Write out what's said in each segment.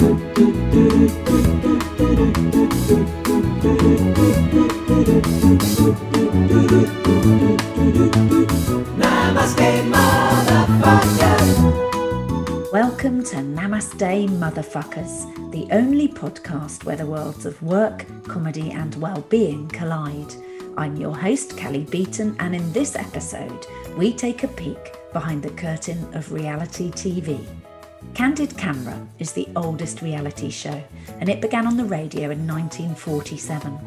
Welcome to Namaste Motherfuckers, the only podcast where the worlds of work, comedy, and well-being collide. I'm your host, Kelly Beaton, and in this episode, we take a peek behind the curtain of reality TV. Candid Camera is the oldest reality show, and it began on the radio in 1947.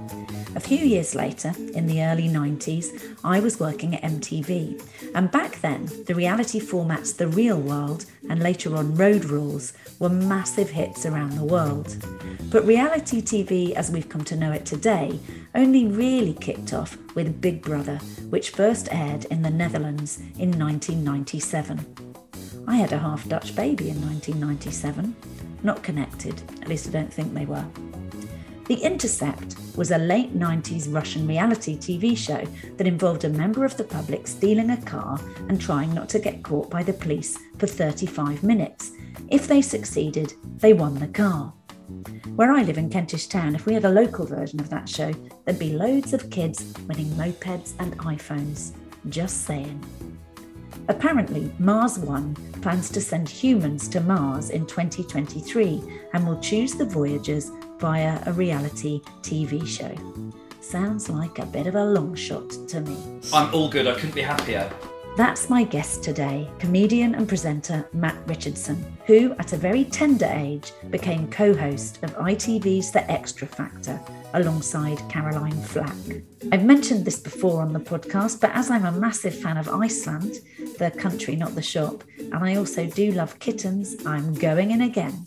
A few years later, in the early 90s, I was working at MTV, and back then, the reality formats The Real World and later on Road Rules were massive hits around the world. But reality TV, as we've come to know it today, only really kicked off with Big Brother, which first aired in the Netherlands in 1997. I had a half Dutch baby in 1997. Not connected, at least I don't think they were. The Intercept was a late 90s Russian reality TV show that involved a member of the public stealing a car and trying not to get caught by the police for 35 minutes. If they succeeded, they won the car. Where I live in Kentish Town, if we had a local version of that show, there'd be loads of kids winning mopeds and iPhones. Just saying. Apparently, Mars One plans to send humans to Mars in 2023 and will choose the Voyagers via a reality TV show. Sounds like a bit of a long shot to me. I'm all good. I couldn't be happier. That's my guest today, comedian and presenter Matt Richardson, who at a very tender age became co host of ITV's The Xtra Factor alongside Caroline Flack. I've mentioned this before on the podcast, but as I'm a massive fan of Iceland, the country, not the shop, and I also do love kittens, I'm going in again.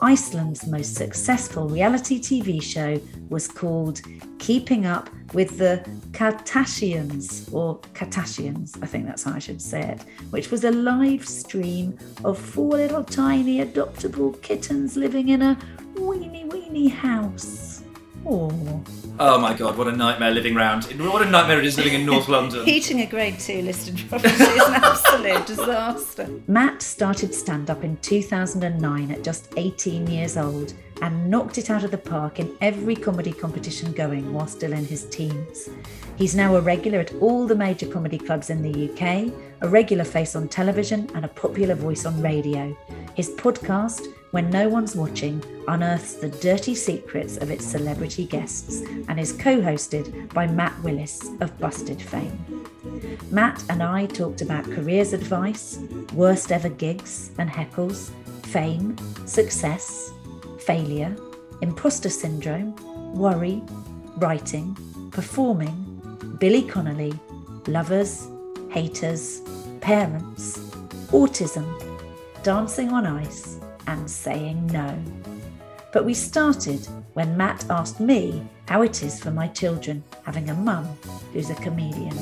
Iceland's most successful reality TV show was called Keeping Up with the Kattarshians, or Kattarshians, I think that's how I should say it, which was a live stream of four little tiny adoptable kittens living in a weeny weeny house. Oh. Oh my god, what a nightmare living round. What a nightmare it is living in North London. Heating a grade two listed property is an absolute disaster. Matt started stand up in 2009 at just 18 years old and knocked it out of the park in every comedy competition going while still in his teens. He's now a regular at all the major comedy clubs in the UK, a regular face on television, and a popular voice on radio. His podcast, When No One's Watching, unearths the dirty secrets of its celebrity guests and is co hosted by Matt Willis of Busted fame. Matt and I talked about careers advice, worst ever gigs and heckles, fame, success, failure, imposter syndrome, worry, writing, performing, Billy Connolly, lovers, haters, parents, autism, dancing on ice, and saying no. But we started when Matt asked me how it is for my children having a mum who's a comedian.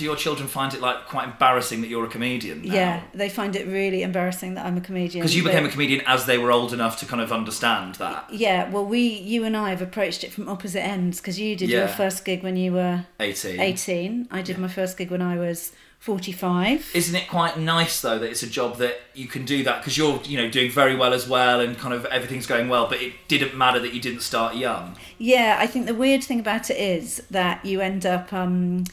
Do your children find it like quite embarrassing that you're a comedian? now? Yeah, they find it really embarrassing that I'm a comedian. Because you became a comedian as they were old enough to kind of understand that. Yeah, well, we, you and I have approached it from opposite ends because you did your first gig when you were 18. 18. I did my first gig when I was 45. Isn't it quite nice though that it's a job that you can do that because you're you know doing very well as well and kind of everything's going well, but it didn't matter that you didn't start young. Yeah, I think the weird thing about it is that you end up. Um,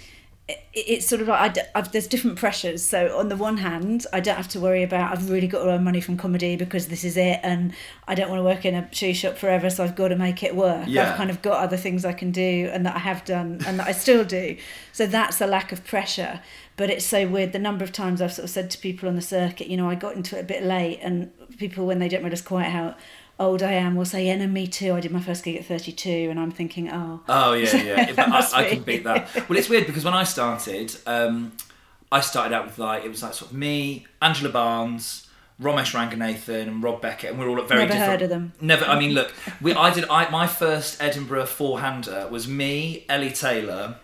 it's sort of like I d I've, there's different pressures. So on the one hand, I don't have to worry about I've really got to earn money from comedy because this is it, and I don't want to work in a shoe shop forever, so I've got to make it work. Yeah. I've kind of got other things I can do and that I have done and that I still do. So that's a lack of pressure. But it's so weird. The number of times I've sort of said to people on the circuit, you know, I got into it a bit late, and people when they don't realise quite how old I am will say, "Yeah, no, me too. I did my first gig at 32," and I'm thinking, "Oh, Oh yeah, yeah. I, I can beat that. Well, it's weird because when I started, um, I started out with like it was like sort of me, Angela Barnes, Romesh Ranganathan, and Rob Beckett, and we're all at very Never different. heard of them. Never. I mean, look, we I did. I my first Edinburgh four-hander was me, Ellie Taylor,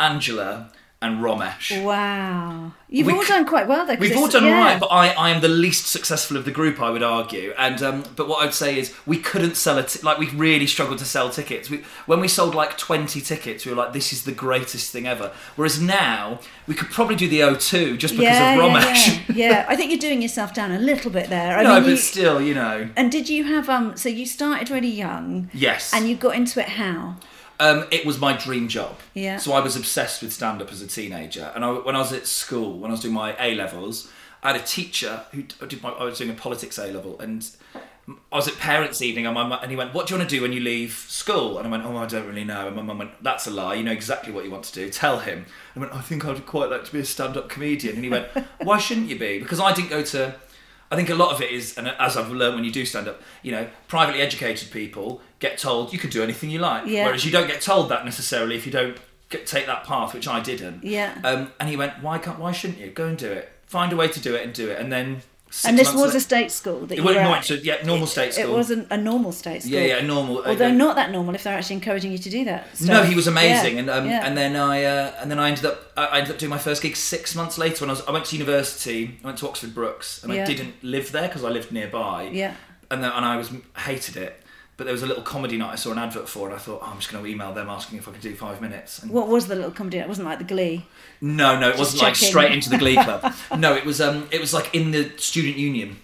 Angela, and Romesh. Wow. You've We all c- done quite well. 'cause We've all done yeah. all right, but I, I am the least successful of the group, I would argue. And um, but what I'd say is we couldn't sell it. Like we really struggled to sell tickets. We, when we sold like twenty tickets, we were like, "This is the greatest thing ever." Whereas now we could probably do the O2 just because yeah, of Romesh. yeah, yeah. I think you're doing yourself down a little bit there. I no, mean, but you- still, you know. and did you have um? So you started really young. Yes. And you got into it how? Um, it was my dream job. Yeah. So I was obsessed with stand up as a teenager, and I, when I was at school, when I was doing my A levels, I had a teacher who did my, I was doing a politics A level, and I was at parents' evening, and, my, and he went, "What do you want to do when you leave school?" And I went, "Oh, I don't really know." And my mum went, "That's a lie. You know exactly what you want to do. Tell him." I went, "I think I'd quite like to be a stand-up comedian." And he went, "Why shouldn't you be?" Because I didn't go to. I think a lot of it is, and as I've learned when you do stand up, you know, privately educated people get told you can do anything you like, Yeah. whereas you don't get told that necessarily if you don't get, take that path, which I didn't. Yeah. Um, and he went, "Why can't? Why shouldn't you go and do it? Find a way to do it and do it." And then. Six and this was la- a state school that It you wasn't were at. so- yeah, normal state school. It wasn't a normal state school. Yeah, yeah, normal. uh, Although uh, not that normal if they're actually encouraging you to do that. Stuff. No, he was amazing, Yeah, and um, yeah. and then I uh, and then I ended up I ended up doing my first gig six months later when I was I went to university. I went to Oxford Brookes, and. I didn't live there because I lived nearby. Yeah. and then and I was hated it. But there was a little comedy night I saw an advert for, and I thought, oh, I'm just going to email them asking if I could do five minutes. And What was the little comedy? It wasn't like the Glee. no, no, it wasn't like straight into the Glee Club. no, it was um, it was like in the student union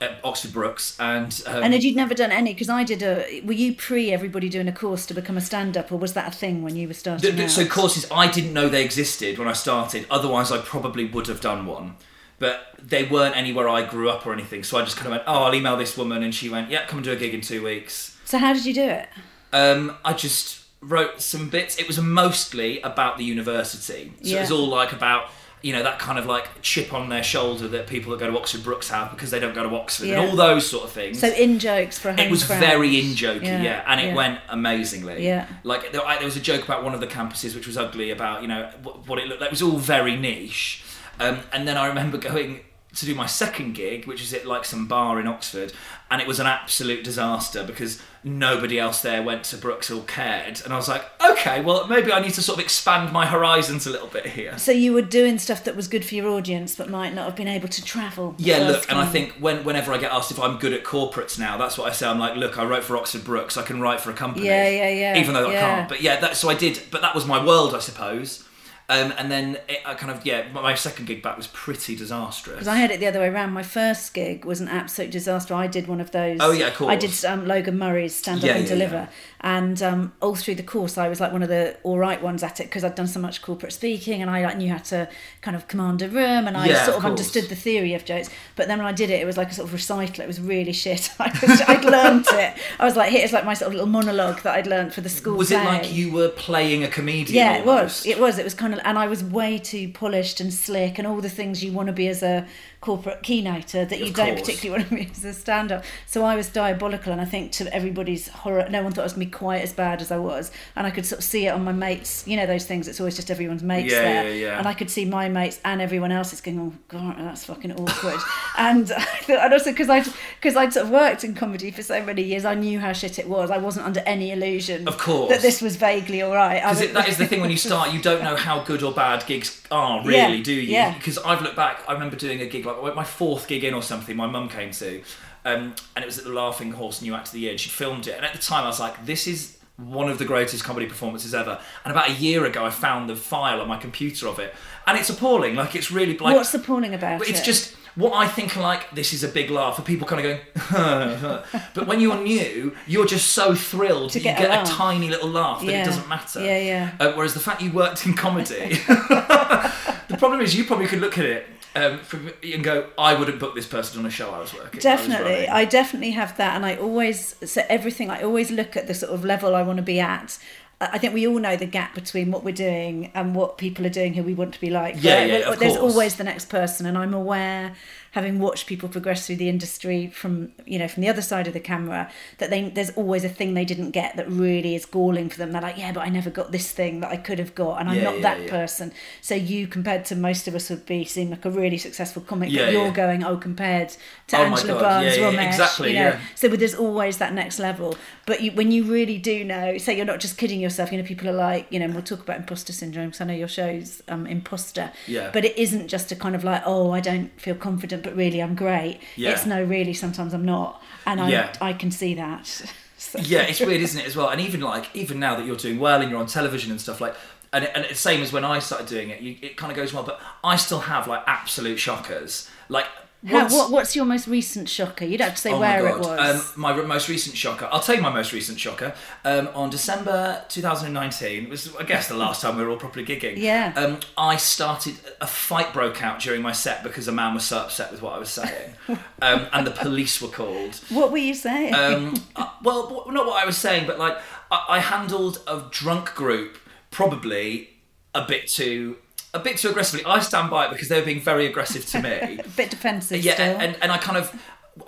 at Oxford Brookes, and um, And had you never done any? Because I did a. Were you pre everybody doing a course to become a stand-up, or was that a thing when you were starting? Th- th- out? so courses I didn't know they existed when I started. Otherwise, I probably would have done one. But they weren't anywhere I grew up or anything. So I just kind of went, "Oh, I'll email this woman," and she went, "Yeah, come and do a gig in two weeks." So how did you do it? Um, I just wrote some bits. It was mostly about the university. So it was all like about. You know that kind of like chip on their shoulder that people that go to Oxford Brookes have because they don't go to Oxford Yeah. and all those sort of things. So in jokes for a It was crowd. very in jokey, Yeah, yeah, and it yeah. went amazingly. Yeah. like there, I, there was a joke about one of the campuses which was ugly about you know what, what it looked like. It was all very niche, um, and then I remember going to do my second gig, which is at like some bar in Oxford, and it was an absolute disaster because nobody else there went to Brookes or cared, and I was like, okay, well maybe I need to sort of expand my horizons a little bit here. So you were doing stuff that was good for your audience, but might not have been able to travel. Yeah, look, and I think when whenever I get asked if I'm good at corporates now, that's what I say. I'm like, look, I wrote for Oxford Brookes, I can write for a company. Yeah, yeah, yeah, Even though I can't, but yeah, that, so I did. But that was my world, I suppose. Um, and then it, I kind of yeah, my second gig back was pretty disastrous. Because I had it the other way around. My first gig was an absolute disaster. I did one of those. Oh, yeah, of course. I did um, Logan Murray's Stand Up Yeah, and yeah, Deliver. yeah. And um, all through the course, I was like one of the all right ones at it because I'd done so much corporate speaking and I like, knew how to kind of command a room and I Yeah, sort of of, understood the theory of jokes. But then when I did it, it was like a sort of recital. It was really shit. I was, I'd learned it. I was like, here's like my sort of little monologue that I'd learned for the school was it like you were playing a comedian? Yeah, it was. It was. It was kind of, and I was way too polished and slick, and all the things you want to be as a corporate keynoter that you Of don't course. particularly want to be as a stand-up. So I was diabolical, and I think to everybody's horror, no one thought I was going to be quite as bad as I was, and I could sort of see it on my mates. You know those things. It's always just everyone's mates Yeah, there, yeah, yeah. and I could see my mates and everyone else's going, "Oh God, that's fucking awkward." and I thought, and also because I because I'd sort of worked in comedy for so many years, I knew how shit it was. I wasn't under any illusion, Of course. that this was vaguely all right. Because that is the thing when you start, you don't know how good or bad gigs are, Yeah, really, do you? yeah. Because I've looked back, I remember doing a gig, like my fourth gig in or something, my mum came to, um, and it was at the Laughing Horse New Act of the Year, and she'd filmed it. And at the time, I was like, this is one of the greatest comedy performances ever. And about a year ago, I found the file on my computer of it, and it's appalling. Like, it's really like. What's appalling about But it? it's just what I think like this is a big laugh, for people kind of going. but when you're new, you're just so thrilled To that get you get a, laugh. tiny little laugh that Yeah. it doesn't matter. Yeah, yeah. Uh, whereas the fact you worked in comedy, the problem is you probably could look at it um, from, and go, "I wouldn't book this person on a show I was working." Definitely running." I definitely have that and I always so everything I always look at the sort of level I want to be at I I think we all know the gap between what we're doing and what people are doing who we want to be like. Yeah, Right? yeah, of There's course. always the next person, and I'm aware, having watched people progress through the industry from you know from the other side of the camera, that they there's always a thing they didn't get that really is galling for them. They're like, yeah, but I never got this thing that I could have got, and I'm Yeah, not yeah, that yeah. person. So you, compared to most of us, would be seem like a really successful comic. But you're going, oh, compared to Oh Angela Barnes, yeah, yeah, Romesh, exactly, you know. yeah. So there's always that next level. But you, when you really do know, so you're not just kidding yourself. You know, people are like, you know, we'll talk about imposter syndrome because I know your show's um, imposter. Yeah. But it isn't just a kind of like, oh, I don't feel confident, but really I'm great. Yeah. It's no, really, sometimes I'm not, and I Yeah. I can see that. So- yeah, it's weird, isn't it, as well? And even like, even now that you're doing well and you're on television and stuff like, and, it, and it's same as when I started doing it. You, it kind of goes well, but I still have like absolute shockers. Like, How, what, what's your most recent shocker? You don't have to say Oh where it was. Um, my re- most recent shocker. I'll tell you my most recent shocker. Um, on December 2019, it was I guess the last time we were all properly gigging. Yeah. Um, I started a fight broke out during my set because a man was so upset with what I was saying, um, and the police were called. what were you saying? Um, uh, well, not what I was saying, but like I, I handled a drunk group probably a bit too. A bit too aggressively. I stand by it because they were being very aggressive to me. a bit defensive. Yeah, still. and, and I kind of,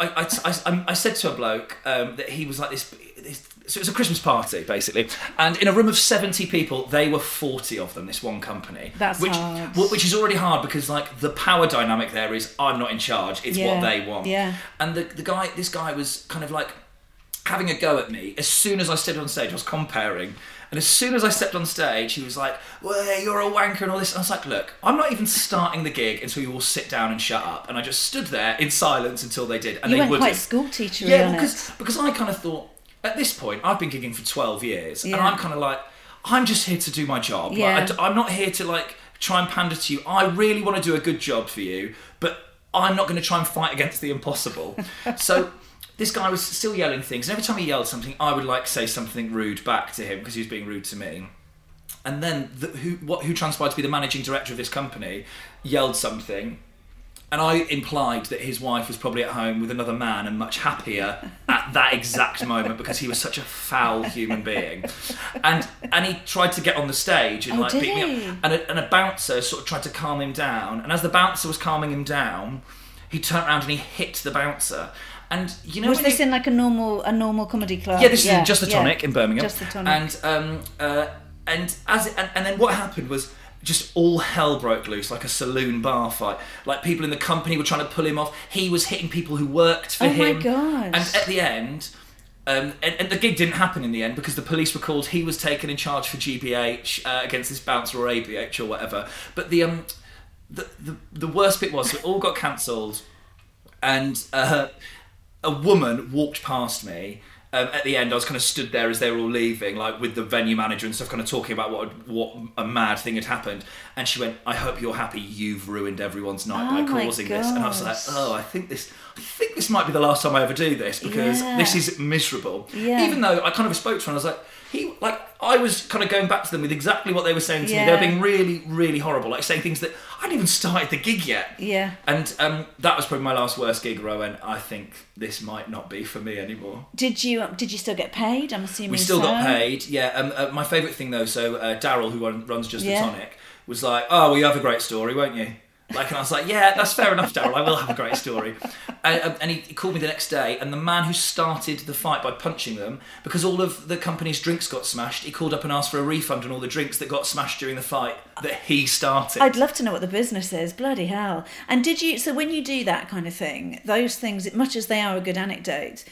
I, I, I, I said to a bloke um, that he was like this, this. So it was a Christmas party basically, and in a room of seventy people, they were forty of them. This one company, That's which, hard. which is already hard because like the power dynamic there is I'm not in charge. It's Yeah, what they want. yeah. And the the guy, this guy was kind of like having a go at me. As soon as I stepped on stage, I was comparing. And as soon as I stepped on stage, he was like, Well, you're a wanker and all this. And I was like, Look, I'm not even starting the gig until you all sit down and shut up. And I just stood there in silence until they did. And you they went wouldn't. quite school teachery Yeah, because, because I kind of thought, at this point, I've been gigging for 12 years. And I'm kind of like, I'm just here to do my job. Like, Yeah. I, am not here to like try and pander to you. I really want to do a good job for you, but I'm not going to try and fight against the impossible. so this guy was still yelling things, and every time he yelled something, I would like say something rude back to him because he was being rude to me. And then the, who what who transpired to be the managing director of this company yelled something. And I implied that his wife was probably at home with another man and much happier at that exact moment because he was such a foul human being. And and he tried to get on the stage and Oh, like beat me up. And a, and a bouncer sort of tried to calm him down. And as the bouncer was calming him down, he turned around and he hit the bouncer. And you know Was this you- in like a normal a normal comedy club? yeah, this is in just the yeah. tonic in Birmingham. Just the tonic. And um, uh, and as it, and, and then what happened was just all hell broke loose, like a saloon bar fight. Like people in the company were trying to pull him off. He was hitting people who worked for him. Oh my. God. And at the end. Um, and, and the gig didn't happen in the end because the police were called. He was taken in charge for GBH uh, against this bouncer or ABH or whatever. But the um, the, the the worst bit was it all got cancelled and uh, a woman walked past me. Um, at the end, I was kind of stood there as they were all leaving, like with the venue manager and stuff, kind of talking about what what a mad thing had happened. And she went, "I hope you're happy. You've ruined everyone's night Oh by causing this." And I was like, "Oh, I think this, I think this might be the last time I ever do this because Yeah. this is miserable." Yeah. Even though I kind of spoke to her, and I was like, "He, like, I was kind of going back to them with exactly what they were saying to me. They were being really, really horrible, like saying things that I hadn't even started the gig yet." Yeah. And um, that was probably my last worst gig where I I think this might not be for me anymore. Did you did you still get paid? I'm assuming We still so. got paid, yeah. Um, uh, my favourite thing though, so uh, Daryl, who runs Just Yeah. the Tonic, was like, "Oh, well, you have a great story, won't you?" Like, and I was like, "Yeah, that's fair enough, Daryl. I will have a great story." And, um, and he, he called me the next day, and the man who started the fight by punching them, because all of the company's drinks got smashed, he called up and asked for a refund on all the drinks that got smashed during the fight that he started. I'd love to know what the business is. Bloody hell! And did you? So when you do that kind of thing, those things, much as they are a good anecdote,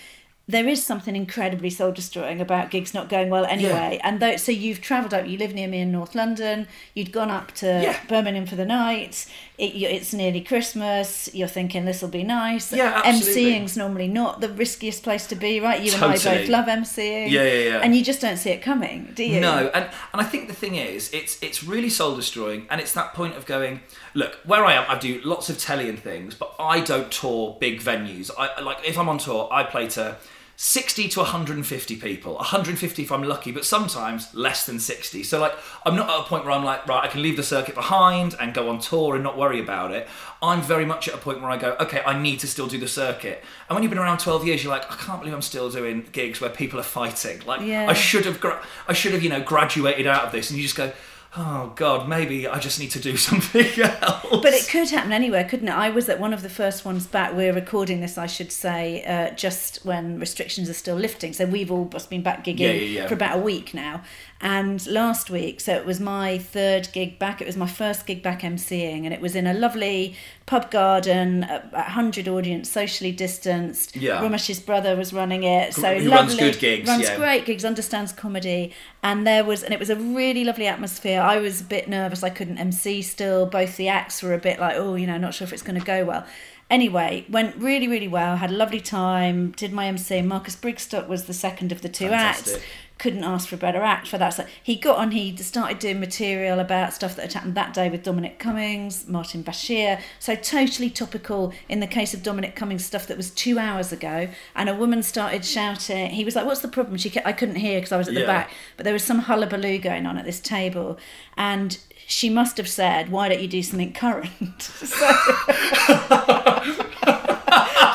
there is something incredibly soul destroying about gigs not going well anyway. And though, so you've travelled up. You live near me in North London. You'd gone up to Yeah. Birmingham for the night. It, it's nearly Christmas. You're thinking this will be nice. Yeah, absolutely. MCing's normally not the riskiest place to be, right? You and I both love MCing. Yeah, yeah, yeah. And you just don't see it coming, do you? No, and and I think the thing is, it's it's really soul destroying, and it's that point of going, look, where I am, I do lots of telly and things, but I don't tour big venues. I like if I'm on tour, I play to 60 to 150 people. 150 if i'm lucky but sometimes less than 60 so like i'm not at a point where i'm like right i can leave the circuit behind and go on tour and not worry about it. I'm very much at a point where i go okay i need to still do the circuit. And when you've been around 12 years you're like i can't believe i'm still doing gigs where people are fighting. Like Yeah. i should have gra- i should have you know graduated out of this. And you just go oh god maybe i just need to do something else But it could happen anywhere, couldn't it? I was at one of the first ones back. We're recording this, I should say, uh, just when restrictions are still lifting. So we've all just been back gigging Yeah, yeah, yeah. for about a week now. And last week, so it was my third gig back. It was my first gig back emceeing, and it was in a lovely pub garden, a a hundred audience, socially distanced. Yeah. Romesh's brother was running it, so Who lovely. runs good gigs, Runs yeah. great gigs, understands comedy, and there was, and it was a really lovely atmosphere. I was a bit nervous; I couldn't MC still. Both the acts were a bit like, oh, you know, not sure if it's going to go well. Anyway, went really, really well. Had a lovely time. Did my MC. Marcus Brigstocke was the second of the two acts. Couldn't ask for a better act for that. So he got on. He started doing material about stuff that had happened that day with Dominic Cummings, Martin Bashir. So totally topical. In the case of Dominic Cummings, stuff that was two hours ago, and a woman started shouting. He was like, "What's the problem?" She kept, I couldn't hear because I was at the Yeah. back, but there was some hullabaloo going on at this table, and she must have said, "Why don't you do something current?" so,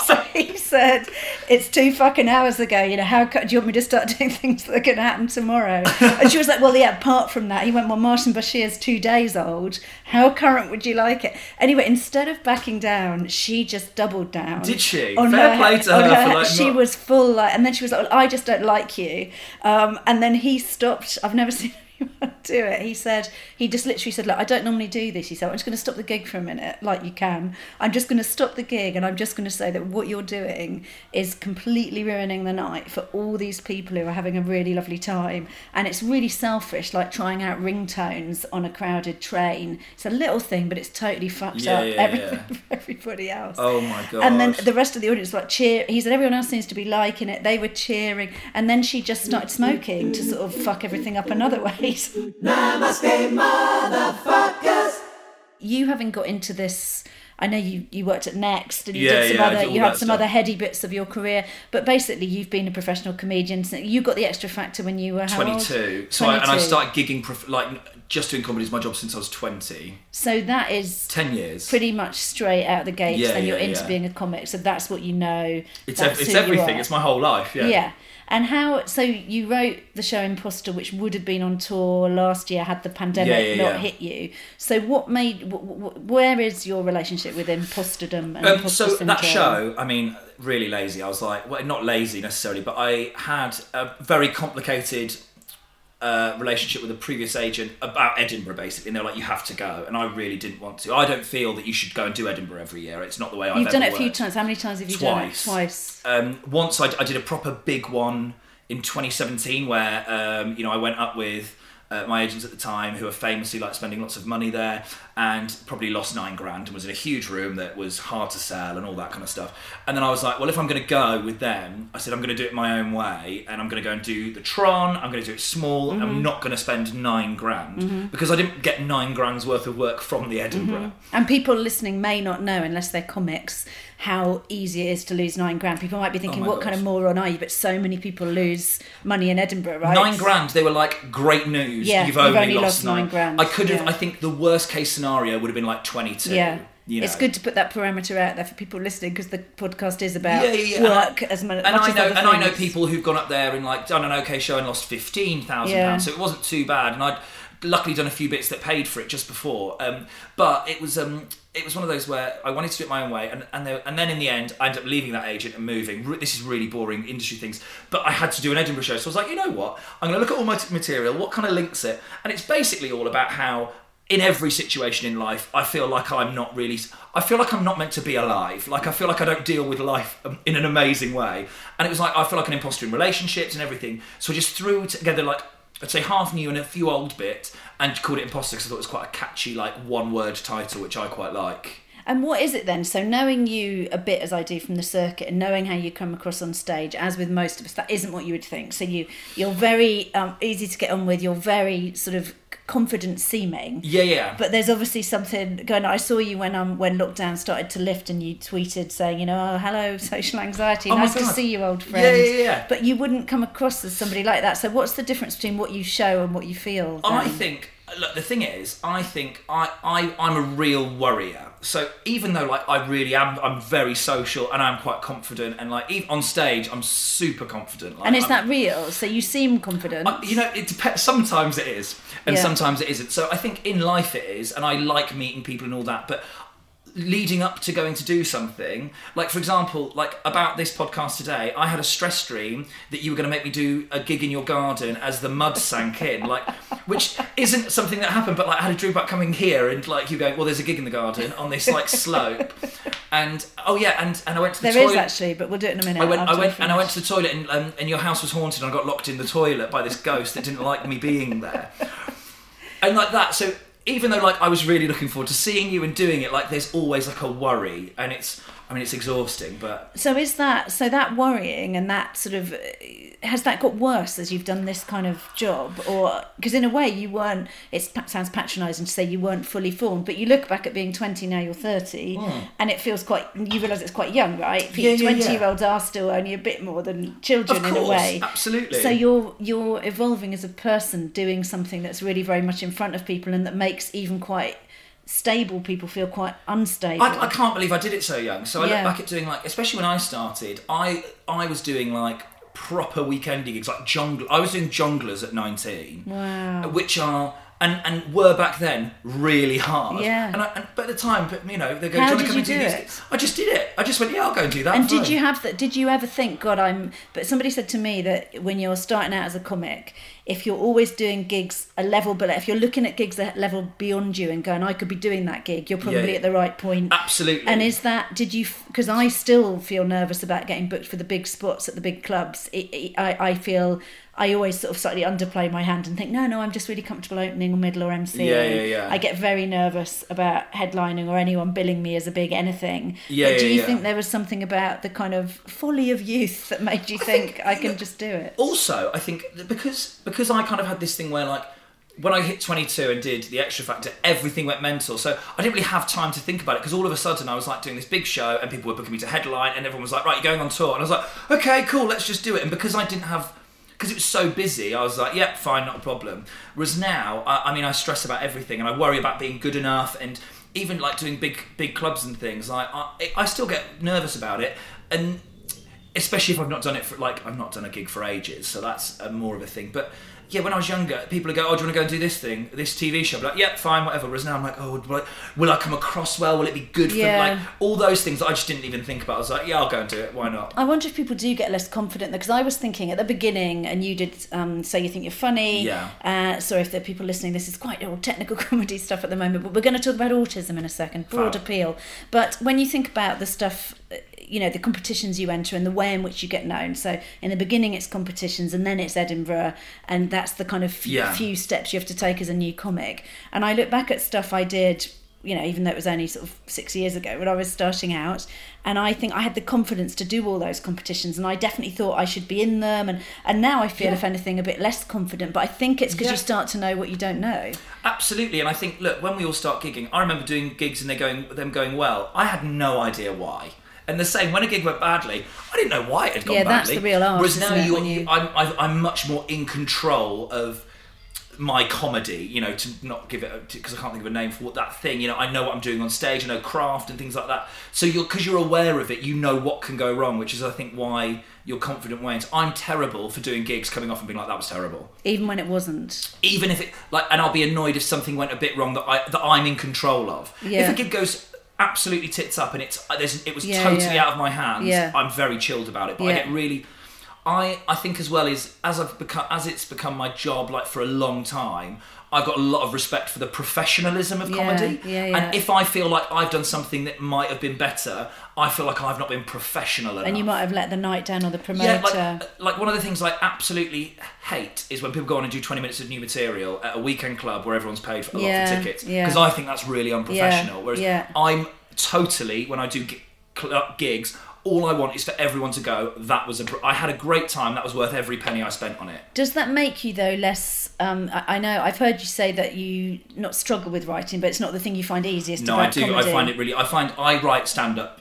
so he said, "It's two fucking hours ago. You know, how do you want me to start doing things that are going to happen tomorrow?" And she was like, "Well, yeah. Apart from that, he went, well, Martin Bashir's two days old. How current would you like it?" Anyway, instead of backing down, she just doubled down. Did she? On Fair her- play to her for, like, she not- was full like, and then she was like, well, "I just don't like you," um, and then he stopped. I've never seen do it. He said he just literally said, "Look, I don't normally do this." He said, "I'm just going to stop the gig for a minute, like you can. I'm just going to stop the gig, and I'm just going to say that what you're doing is completely ruining the night for all these people who are having a really lovely time, and it's really selfish, like trying out ringtones on a crowded train. It's a little thing, but it's totally fucked Yeah, up yeah, everything yeah. for everybody else." oh my god And then the rest of the audience like cheer. He said everyone else seems to be liking it. They were cheering, and then she just started smoking to sort of fuck everything up another way. Namaste, motherfuckers. you having got into this. I know you, you worked at Next and you Yeah, did some yeah, other did you had some stuff. other heady bits of your career, but basically you've been a professional comedian. So you got the Xtra Factor when you were how old? 22 so I, and I 22. started gigging prof- like just doing comedy is my job since I was 20 So that is 10 years pretty much straight out the gates, Yeah, and you're into yeah. being a comic. So that's what you know. it's, ev- it's everything it's my whole life yeah Yeah. And how? So you wrote the show Imposter, which would have been on tour last year had the pandemic Yeah, yeah, not yeah. hit you. So what made? W- w- where is your relationship with imposterdom and Um, imposter so syndrome? that show, I mean, really lazy. I was like, well, not lazy necessarily, but I had a very complicated uh, relationship with a previous agent about Edinburgh, basically. And they were like, you have to go, and I really didn't want to. I don't feel that you should go and do Edinburgh every year. It's not the way I've You've done it a few times. How many times have you Twice. done it? Twice. Um, once I, I did a proper big one in 2017 where um, you know I went up with uh, my agents at the time who are famously like spending lots of money there and probably lost nine grand and was in a huge room that was hard to sell and all that kind of stuff. And then I was like well if I'm going to go with them I said I'm going to do it my own way and I'm going to go and do the Tron I'm going to do it small Mm-hmm. I'm not going to spend nine grand. Because I didn't get nine grand's worth of work from the Edinburgh. And people listening may not know, unless they're comics, how easy it is to lose nine grand. People might be thinking, Oh "What kind of moron are you?" But so many people lose money in Edinburgh, right? Nine grand. They were like, great news. Yeah, you've you've only, only lost, lost nine nine. grand, I could have. yeah. I think the worst case scenario would have been like twenty-two. Yeah. You know. It's good to put that parameter out there for people listening because the podcast is about Yeah, yeah, yeah. work And as much And I as know, and I know people who've gone up there and like done an okay show and lost fifteen thousand pounds. So it wasn't too bad. And I'd luckily done a few bits that paid for it just before. Um, but it was um, it was one of those where I wanted to do it my own way, and and, there, and then in the end, I ended up leaving that agent and moving. This is really boring industry things, but I had to do an Edinburgh show, so I was like, you know what? I'm going to look at all my t- material. What kind of links it? And it's basically all about how. In every situation in life, I feel like I'm not really. I feel like I'm not meant to be alive. Like I feel like I don't deal with life um, in an amazing way. And it was like I feel like an imposter in relationships and everything. So I just threw together like I'd say half new and a few old bits, and called it imposter because I thought it was quite a catchy like one word title, which I quite like. And what is it then? So knowing you a bit as I do from the circuit and knowing how you come across on stage, as with most of us, that isn't what you would think. So you you're very um, easy to get on with. You're very sort of confident seeming. Yeah, yeah. But there's obviously something going. on. I saw you when um when lockdown started to lift, and you tweeted saying, you know, oh hello, social anxiety. Oh nice to see you, old friend. yeah, yeah. But you wouldn't come across as somebody like that. So what's the difference between what you show and what you feel? I think look the thing is I think I, I I'm a real worrier so even though like I really am I'm very social and I'm quite confident and like even on stage I'm super confident like, And is I'm- that real? So you seem confident. I- you know it depends sometimes it is and Yeah. sometimes it isn't so I think in life it is and I like meeting people and all that but leading up to going to do something like for example like about this podcast today i had a stress dream that you were going to make me do a gig in your garden as the mud sank in like which isn't something that happened but like i had a dream about coming here and like you going well there's a gig in the garden on this like slope and oh yeah and and i went to the There is toilet actually, but we'll do it in a minute. I went, I went, and I went to the toilet, and, um, and your house was haunted, and I got locked in the toilet by this ghost that didn't like me being there, and like that. So even though like I was really looking forward to seeing you and doing it, like there's always like a worry, and it's, I mean, it's exhausting, but So is that so that worrying and that sort of has that got worse as you've done this kind of job, or because in a way you weren't? It sounds patronising to say you weren't fully formed, but you look back at being twenty now you're thirty, and it feels quite. You realise it's quite young, right? Hmm. Yeah, yeah, Twenty yeah. year olds are still only a bit more than children Of in a way. absolutely. So you're you're evolving as a person, doing something that's really very much in front of people, and that makes even quite stable people feel quite unstable. I, I can't believe I did it so young. So I Yeah. look back at doing like, especially when I started, I I was doing like proper weekend gigs, like jungle. I was doing Jongleurs at nineteen, Wow. which are. And, and were back then really hard. Yeah. And, I, and but at the time, but you know, they go, How "Do you want to come and do do these?" it? I just did it. I just went, "Yeah, I'll go and do that." And did you have that? Did you ever think, God, I'm? But somebody said to me that when you're starting out as a comic, if you're always doing gigs a level below, if you're looking at gigs a level beyond you and going, I could be doing that gig, you're probably Yeah. at the right point. Absolutely. And is that? Did you? Because I still feel nervous about getting booked for the big spots at the big clubs. It, it, I I feel. I always sort of slightly underplay my hand and think, no, no, I'm just really comfortable opening or middle or MC. Yeah, yeah, yeah. I get very nervous about headlining or anyone billing me as a big anything. Yeah, but do yeah, you yeah. think there was something about the kind of folly of youth that made you think, think- I can just do it? also i think because because i kind of had this thing where like when i hit 22 and did the Xtra Factor everything went mental so i didn't really have time to think about it because all of a sudden i was like doing this big show and people were booking me to headline and everyone was like right you're going on tour and i was like okay cool let's just do it and because i didn't have because it was so busy, I was like, "Yep, fine, not a problem." Whereas now, I, I mean, I stress about everything, and I worry about being good enough, and even like doing big, big clubs and things. Like, I, I still get nervous about it, and especially if I've not done it for like I've not done a gig for ages, so that's a, more of a thing. But yeah, when I was younger, people would go, "Oh, do you want to go and do this thing, this TV show?" I'm like, "Yep, fine, whatever." Whereas now I'm like, "Oh, will I, will I come across well? Will it be good for Yeah. like all those things that I just didn't even think about?" I was like, "Yeah, I'll go and do it. Why not?" I wonder if people do get less confident though, because I was thinking at the beginning, and you did um, say you think you're funny. Yeah. Uh, sorry if there are people listening. This is quite all technical comedy stuff at the moment, but we're going to talk about autism in a second. Broad Fab. appeal. But when you think about the stuff, uh, you know, the competitions you enter and the way in which you get known. So in the beginning, it's competitions, and then it's Edinburgh, and that's the kind of f- Yeah. few steps you have to take as a new comic. And I look back at stuff I did you know, even though it was only sort of six years ago when I was starting out. And I think I had the confidence to do all those competitions, and I definitely thought I should be in them. And, and now I feel, Yeah. if anything, a bit less confident. But I think it's because Yeah. you start to know what you don't know. Absolutely, and I think look when we all start gigging, I remember doing gigs and they're going them going well. I had no idea why. And the same when a gig went badly, I didn't know why it had gone Yeah, that's badly. the real art, Whereas now it, you, I'm, I'm much more in control of my comedy. You know, to not give it because I can't think of a name for what that thing. You know, I know what I'm doing on stage. I know craft and things like that. So you're because you're aware of it, you know what can go wrong, which is I think why your confident wanes. I'm terrible for doing gigs, coming off and being like that was terrible Even when it wasn't. even if it like and I'll be annoyed if something went a bit wrong that I that I'm in control of. Yeah. If a gig goes absolutely tits up and it's uh, there's, it was Yeah, totally yeah. out of my hands, Yeah. I'm very chilled about it. But I get really I I think as well is as I've become as it's become my job like for a long time, I've got a lot of respect for the professionalism of Yeah, comedy. yeah, yeah. And if I feel like I've done something that might have been better, I feel like I've not been professional enough. And you might have let the night down or the promoter. Yeah, like, uh, like one of the things I absolutely hate is when people go on and do 20 minutes of new material at a weekend club where everyone's paid for a lot Yeah, for tickets. Because I think that's really unprofessional. Whereas. I'm totally when I do cl- gigs. All I want is for everyone to go. That was a. br- I had a great time. That was worth every penny I spent on it. Does that make you though less? Um, I, I know I've heard you say that you not struggle with writing, but it's not the thing you find easiest. No, I do. Comedy. I find it really. I find I write stand up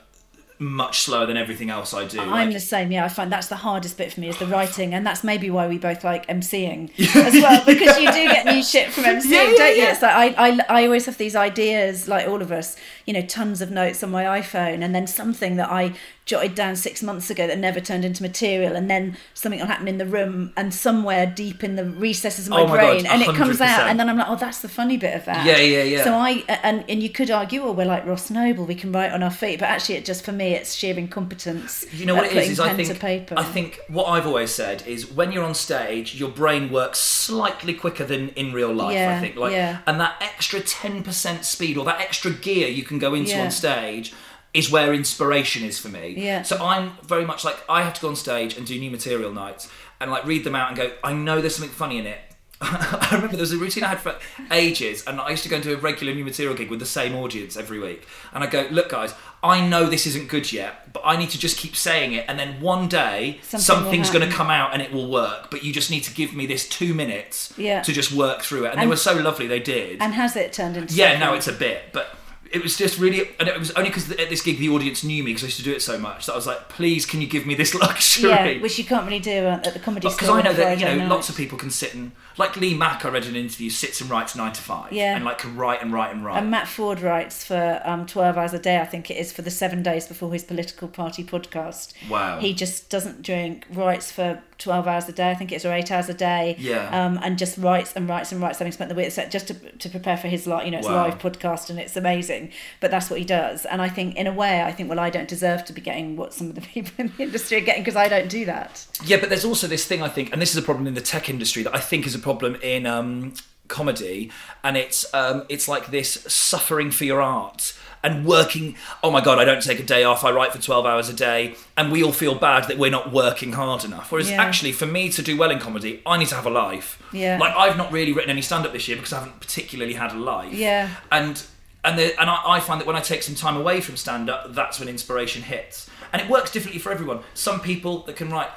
much slower than everything else I do. I'm Like- the same. Yeah, I find that's the hardest bit for me is the writing, and that's maybe why we both like emceeing as well because you do get new shit from emceeing, Yeah, yeah, don't you? yeah. It's like I, I, I always have these ideas, like all of us, you know, tons of notes on my iPhone, and then something that I jotted down six months ago that never turned into material, and then something will happen in the room and somewhere deep in the recesses of my Oh my God, brain, and it comes out, and then I'm like, oh, that's the funny bit of that. Yeah, yeah, yeah. So I and and you could argue, oh, we're like Ross Noble, we can write on our feet, but actually, it just for me, it's sheer incompetence. You know what it is? Is I think. I think what I've always said is when you're on stage, your brain works slightly quicker than in real life. Yeah, I think like, yeah. and that extra ten percent speed or that extra gear you can go into Yeah. on stage is where inspiration is for me. Yeah. So I'm very much like I have to go on stage and do new material nights and like read them out and go. I know there's something funny in it. I remember there was a routine I had for ages, and I used to go into a regular new material gig with the same audience every week. And I go, look, guys, I know this isn't good yet, but I need to just keep saying it, and then one day Something something's going to come out and it will work. But you just need to give me this two minutes Yeah. to just work through it. And, they were so lovely, they did. and has it turned into yeah, something? no, it's a bit, but. It was just really, and it was only because at this gig the audience knew me because I used to do it so much that I was like, please, can you give me this luxury? yeah, which you can't really do uh, at the comedy Because. I know that you know night. lots of people can sit and like Lee Mack. I read in an interview sits and writes nine to five. Yeah. and like can write and write and write. And Matt Forde writes for um, 12 hours a day, I think it is, for the seven days before his political party podcast. Wow. He just doesn't drink, writes for 12 hours a day, I think it's, or eight hours a day. Yeah. Um, and just writes and writes and writes, having spent the week set just to, to prepare for his, li- you know, it's Wow. live podcast and it's amazing. But that's what he does. And I think, in a way, I think, well, I don't deserve to be getting what some of the people in the industry are getting because I don't do that. Yeah, but there's also this thing I think, and this is a problem in the tech industry that I think is a problem in um, comedy, and it's um, it's like this suffering for your art and working. Oh my god, I don't take a day off. I write for twelve hours a day, and we all feel bad that we're not working hard enough. Whereas Yeah. actually, for me to do well in comedy, I need to have a life. Yeah. Like I've not really written any stand up this year because I haven't particularly had a life. Yeah. And and the, and I, I find that when I take some time away from stand up, that's when inspiration hits. And it works differently for everyone. Some people that can write,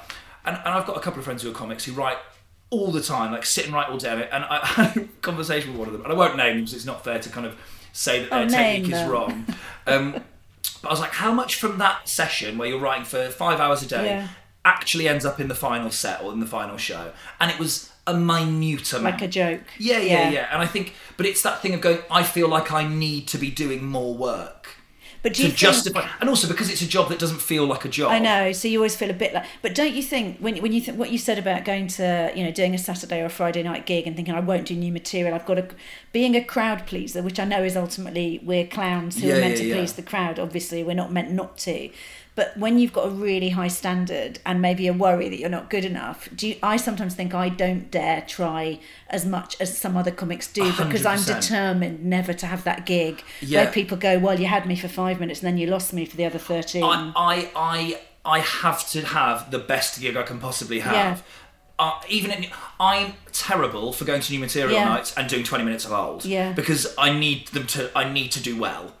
and, and I've got a couple of friends who are comics who write all the time, like sit and write all day. And I, I had a conversation with one of them, and I won't name them because it's not fair to kind of say that their Oh, technique is wrong. Um, but I was like, how much from that session where you're writing for five hours a day Yeah. actually ends up in the final set or in the final show? And it was a minute amount. Like a joke. Yeah, yeah, yeah, And I think, but it's that thing of going. I feel like I need to be doing more work But do to you think, justify, and also because it's a job that doesn't feel like a job. I know. So you always feel a bit like. But don't you think when when you think what you said about going to you know doing a Saturday or a Friday night gig and thinking I won't do new material. I've got to being a crowd pleaser, which I know is ultimately we're clowns who Yeah, are meant yeah, to yeah. please the crowd. Obviously, we're not meant not to. But when you've got a really high standard and maybe a worry that you're not good enough, do you, I sometimes think I don't dare try as much as some other comics do because I'm determined never to have that gig Yeah. where people go, well, you had me for five minutes and then you lost me for the other thirteen. I, I, I, I have to have the best gig I can possibly have. Yeah. Uh, even I'm terrible for going to new material Yeah. nights and doing 20 minutes of old. Yeah. Because I need them to. I need to do well.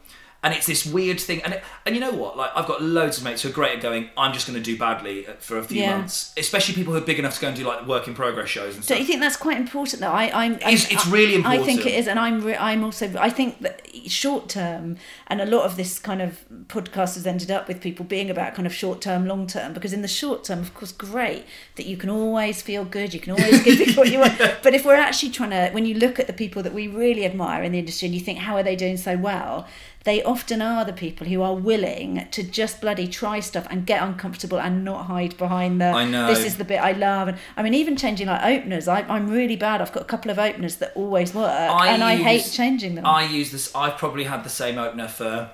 And it's this weird thing, and it, and you know what? Like I've got loads of mates who are great at going. I'm just going to do badly uh, for a few Yeah. months, especially people who are big enough to go and do like work in progress shows and Don't you think that's quite important though? I, I'm. It's- it's really important I think it is, and I'm. Re- I'm also. I think that short term, and a lot of this kind of podcast has ended up with people being about kind of short term, long term. Because in the short term, of course, great that you can always feel good, you can always give people what you want. But if we're actually trying to, when you look at the people that we really admire in the industry, and you think, how are they doing so well? They often are the people who are willing to just bloody try stuff and get uncomfortable and not hide behind the. I know. This is the bit I love, and I mean, even changing like openers, I, I'm really bad. I've got a couple of openers that always work, and I hate changing them. I use this. I've probably had the same opener for.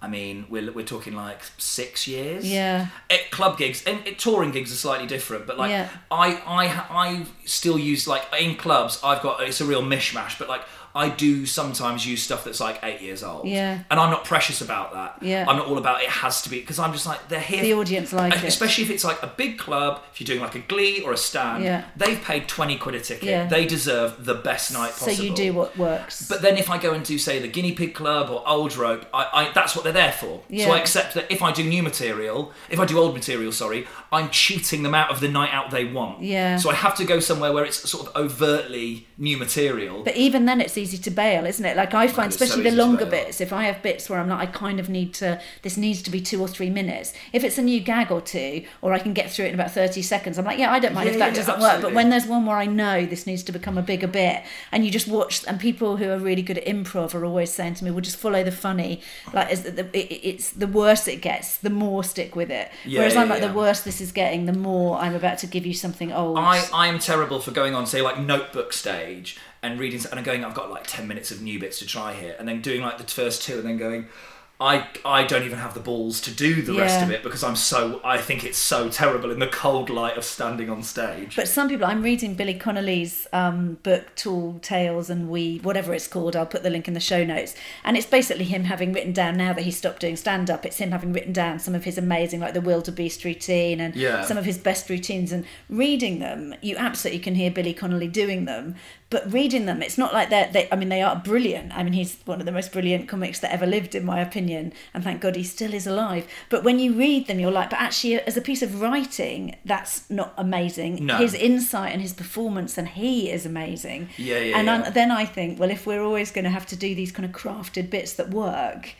I mean, we're, we're talking like six years. Yeah. At club gigs and at touring gigs are slightly different, but like Yeah. I I I still use like in clubs. I've got it's a real mishmash, but like I do sometimes use stuff that's like eight years old. Yeah. And I'm not precious about that. Yeah. I'm not all about it has to be because I'm just like they're here. The audience like it. Especially if it's like a big club, if you're doing like a Glee or a stand, Yeah. they've paid twenty quid a ticket. Yeah. They deserve the best night possible. So you do what works. But then if I go and do say the Guinea Pig Club or Old Rope, I, I that's what they're there for. Yeah. So I accept that if I do new material, if I do old material, sorry, I'm cheating them out of the night out they want. Yeah. So I have to go somewhere where it's sort of overtly new material. But even then, it's easy to bail, isn't it? Like I find, it's so especially the longer bits, if I have bits where I'm like, I kind of need to, this needs to be two or three minutes. If it's a new gag or two, or I can get through it in about 30 seconds, I'm like, yeah, I don't mind Yeah, if that yeah, doesn't work. But when there's one where I know this needs to become a bigger bit, and you just watch, and people who are really good at improv are always saying to me, well, just follow the funny. Like, is the, it, it's the worse it gets, the more stick with it. Yeah, Whereas I'm like, the worse this is getting, the more I'm about to give you something old. I, I am terrible for going on, say, like notebook stage and reading, and I'm going, I've got like 10 minutes of new bits to try here, and then doing like the first two, and then going, I, I don't even have the balls to do the rest of it because I'm so, I think it's so terrible in the cold light of standing on stage. But some people, I'm reading Billy Connolly's um, book, Tall Tales and Wee, whatever it's called. I'll put the link in the show notes. And it's basically him having written down, now that he's stopped doing stand up, it's him having written down some of his amazing, like the wildebeest routine and Yeah. some of his best routines. And reading them, you absolutely can hear Billy Connolly doing them. But reading them, it's not like they're, they, I mean, they are brilliant. I mean, he's one of the most brilliant comics that ever lived, in my opinion. And thank God he still is alive. But when you read them, you're like, but actually, as a piece of writing, that's not amazing. No. His insight and his performance, and he is amazing. Yeah, yeah, And yeah. Then I think, well, if we're always going to have to do these kind of crafted bits that work,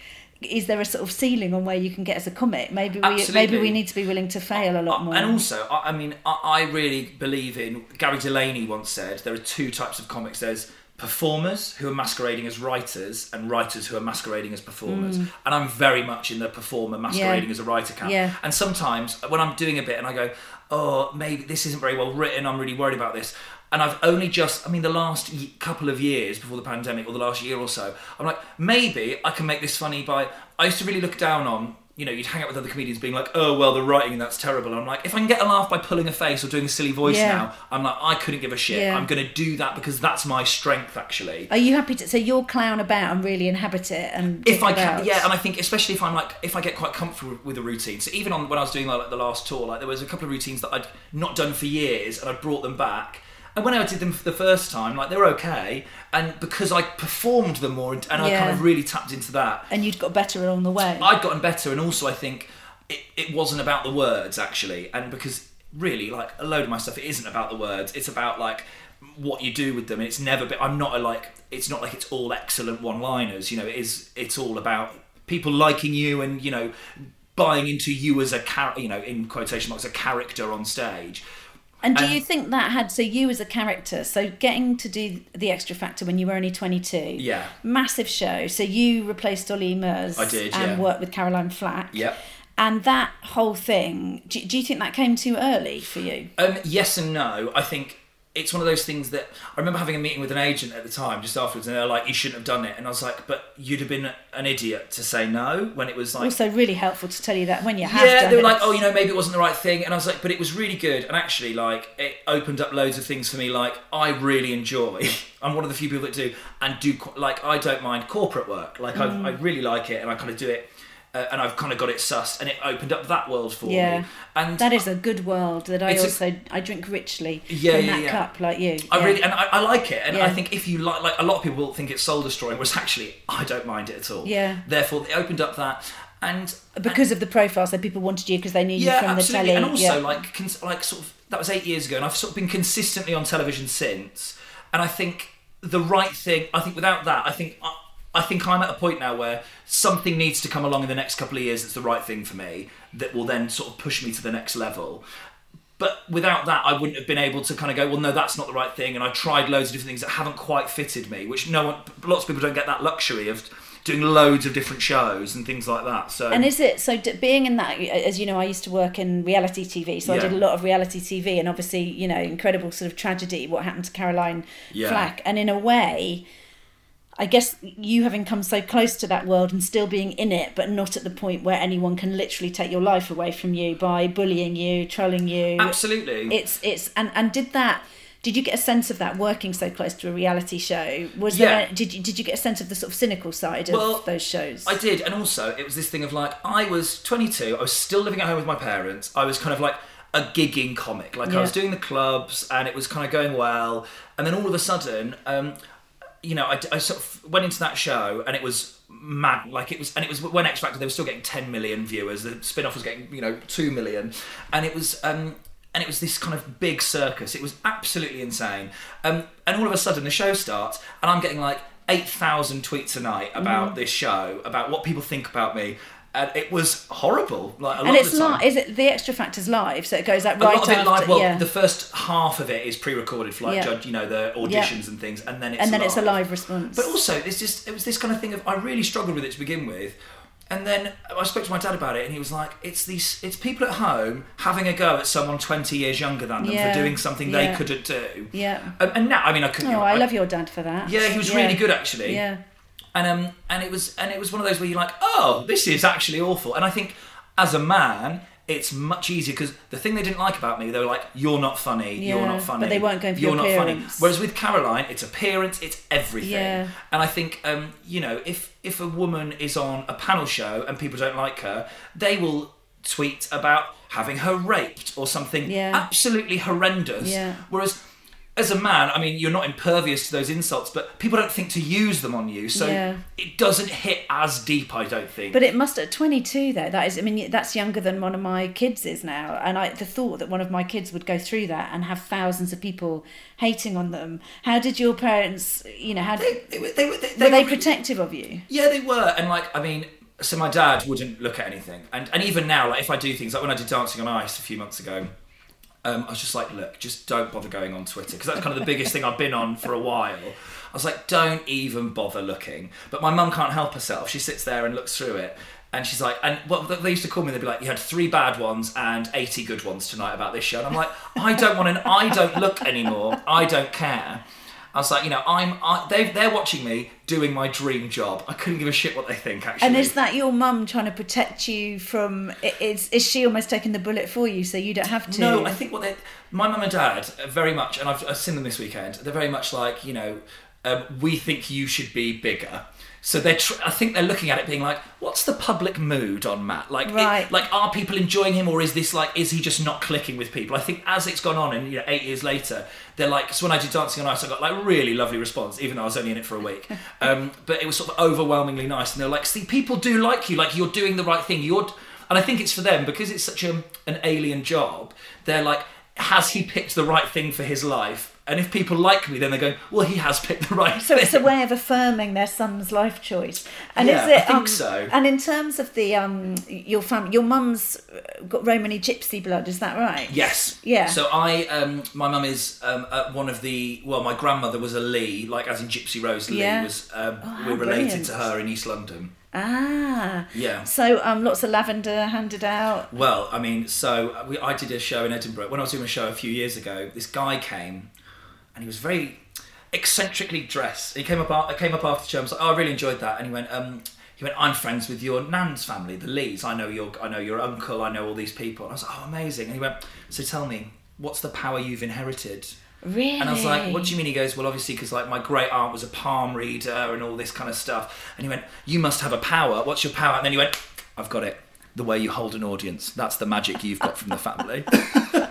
is there a sort of ceiling on where you can get as a comic? Maybe we maybe we need to be willing to fail a lot more. And also, I, I mean, I, I really believe in. Gary Delaney once said there are two types of comics. There's performers who are masquerading as writers, and writers who are masquerading as performers. And I'm very much in the performer masquerading as a writer camp. Mm. Yeah. And sometimes when I'm doing a bit and I go, oh, maybe this isn't very well written. I'm really worried about this. And I've only just, I mean, the last couple of years before the pandemic, or the last year or so, I'm like, maybe I can make this funny by. I used to really look down on, you know, you'd hang out with other comedians being like, oh, well, the writing, that's terrible. And I'm like, if I can get a laugh by pulling a face or doing a silly voice Yeah. now, I'm like, I couldn't give a shit. Yeah. I'm going to do that because that's my strength, actually. Are you happy to? So you'll clown about and really inhabit it and if I can, yeah, and I think especially if I'm like if I get quite comfortable with a routine. So even on when I was doing like the last tour, like there was a couple of routines that I'd not done for years, and I brought them back. And when I did them for the first time, like they were okay, and because I performed them more, and, and I kind of really tapped into that, and you'd got better along the way. I'd gotten better, and also I think it, it wasn't about the words actually, and because really, like a load of my stuff, it isn't about the words. It's about like what you do with them. And it's never been. I'm not a like. It's not like it's all excellent one-liners. You know, it is. It's all about people liking you and you know buying into you as a char- you know in quotation marks a character on stage. And do And- you think that had so you as a character, so getting to do the Xtra Factor when you were only twenty two? Yeah. Massive show. So you replaced Olly Murs I did, and yeah. worked with Caroline Flack. Yep. And that whole thing, do, do you think that came too early for you? Um, yes and no. I think it's one of those things that I remember having a meeting with an agent at the time, just afterwards, and they're like, "You shouldn't have done it," and I was like, "But you'd have been an idiot to say no when it was like." Also, really helpful to tell you that when you have yeah, done they were it. like, "Oh, you know, maybe it wasn't the right thing," and I was like, "But it was really good." And actually, like, it opened up loads of things for me. Like, I really enjoy. I'm one of the few people that do and do like I don't mind corporate work. Like, Mm. I, I really like it, and I kind of do it. Uh, and I've kind of got it sussed, and it opened up that world for Yeah. me. And That is a good world that I also I drink richly Yeah, from yeah, that yeah. cup like you. I Yeah. really and I, I like it, and. I think if you like, like a lot of people think it's soul destroying, whereas actually I don't mind it at all. Yeah. Therefore, it opened up that, and because of the profile, so people wanted you because they knew yeah, you from absolutely, the telly. and also yeah. like cons- like sort of that was eight years ago, and I've sort of been consistently on television since, and I think the right thing. I think without that, I think. I, I think I'm at a point now where something needs to come along in the next couple of years that's the right thing for me that will then sort of push me to the next level. But without that, I wouldn't have been able to kind of go, well, no, that's not the right thing. And I tried loads of different things that haven't quite fitted me, which no one, lots of people don't get that luxury of doing loads of different shows and things like that. So And is it so? D- being in that, as you know, I used to work in reality TV, so I did a lot of reality TV, and obviously, you know, incredible sort of tragedy what happened to Caroline Yeah. Flack, and in a way, I guess you having come so close to that world and still being in it, but not at the point where anyone can literally take your life away from you by bullying you, trolling you. absolutely. It's it's and and did that Did you get a sense of that working so close to a reality show? Was Yeah. there? Did you did you get a sense of the sort of cynical side of Well, those shows? I did, and also it was this thing of like I was 22, I was still living at home with my parents. I was kind of like a gigging comic, like I was doing the clubs, and it was kind of going well. And then all of a sudden, um, you know, I, I sort of went into that show, and it was mad. Like it was, and it was when X Factor they were still getting 10 million viewers. The spin off was getting you know two million, and it was. Um, and it was this kind of big circus. It was absolutely insane. Um, and all of a sudden, the show starts, and I'm getting like 8,000 tweets a night about Mm. this show, about what people think about me. And it was horrible. Like a lot and it's time. Is it the Xtra Factor's live? So it goes out A right lot of it live. Well, yeah. the first half of it is pre-recorded for like Yeah. judge, you know, the auditions and things, and then it's and then it's a live response. But also, it's just it was this kind of thing of I really struggled with it to begin with, and then I spoke to my dad about it, and he was like, "It's these, it's people at home having a go at someone twenty years younger than them Yeah, for doing something yeah. they couldn't do." Yeah. Um, and now, I mean, I couldn't. oh, I love your dad for that. Yeah, he was really good actually. Yeah. And um, and it was and it was one of those where you're like, oh, this is actually awful. And I think as a man, it's much easier because the thing they didn't like about me, they were like, you're not funny, you're not funny. but they weren't going for you're your not funny. Whereas with Caroline, it's appearance, it's everything. Yeah. And I think um, you know, if if a woman is on a panel show and people don't like her, they will tweet about having her raped or something Yeah. absolutely horrendous. Yeah. Whereas as a man, I mean, you're not impervious to those insults, but people don't think to use them on you, so Yeah. it doesn't hit as deep. I don't think. But it must at 22 though. That is, I mean, that's younger than one of my kids is now. And I, the thought that one of my kids would go through that and have thousands of people hating on them. How did your parents, you know, how they, did, they, were- they, were- they, were they were- protective of you? Yeah, they were, and like, I mean, so my dad wouldn't look at anything, and and even now, like, if I do things like when I did Dancing on Ice a few months ago. Um, I was just like, look, just don't bother going on Twitter because that's kind of the biggest thing I've been on for a while. I was like, don't even bother looking. But my mum can't help herself. She sits there and looks through it. And she's like, and well, they used to call me. They'd be like, you had three bad ones and eighty good ones tonight about this show. And I'm like, I don't want an, I don't look anymore. I don't care. I was like, you know, I'm. I, they they're watching me doing my dream job. I couldn't give a shit what they think. Actually, And is that your mum trying to protect you from? Is is she almost taking the bullet for you so you don't have to? No, I think what they, my mum and dad very much, and I've, I've seen them this weekend. They're very much like you know, um, we think you should be bigger. So they're, tr- I think they're looking at it being like, what's the public mood on Matt? Like, it- like are people enjoying him, or is this like, is he just not clicking with people? I think as it's gone on, and you know, eight years later, they're like, so when I did Dancing on Ice, I got like really lovely response, even though I was only in it for a week. Um, but it was sort of overwhelmingly nice, and they're like, see, people do like you, like you're doing the right thing. You're, and I think it's for them because it's such a, an alien job. They're like, has he picked the right thing for his life? And if people like me, then they're going, well, he has picked the right So thing. it's a way of affirming their son's life choice. And Yeah, is it? I think um, so. And in terms of the um, your family, your mum's uh, got Romany gypsy blood. Is that right? Yes. Yeah. So I, um, my mum is um, uh, one of the. Well, my grandmother was a Lee, like as in Gypsy Rose Lee. Yeah. Was um, Oh, we're related brilliant. to her in East London. Ah. Yeah. So um, lots of lavender handed out. Well, I mean, so uh, we, I did a show in Edinburgh. When I was doing a show a few years ago, this guy came, and he was very eccentrically dressed. He came up, a- came up after the show. and was like, "Oh, I really enjoyed that." And he went, um, "He went, I'm friends with your nan's family, the Lees. I know your, I know your uncle. I know all these people." And I was like, "Oh, amazing!" And he went, "So tell me, what's the power you've inherited?" Really? And I was like, "What do you mean?" He goes, "Well, obviously, because like my great aunt was a palm reader and all this kind of stuff." And he went, "You must have a power. What's your power?" And then he went, "I've got it. The way you hold an audience. That's the magic you've got from the family."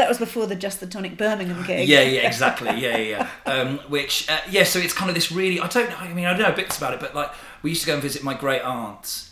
That was before the Just the Tonic Birmingham gig. yeah, yeah, exactly. Yeah, yeah, yeah. Um, which, uh, yeah. So it's kind of this really. I don't know. I mean, I don't know bits about it, but like we used to go and visit my great aunt.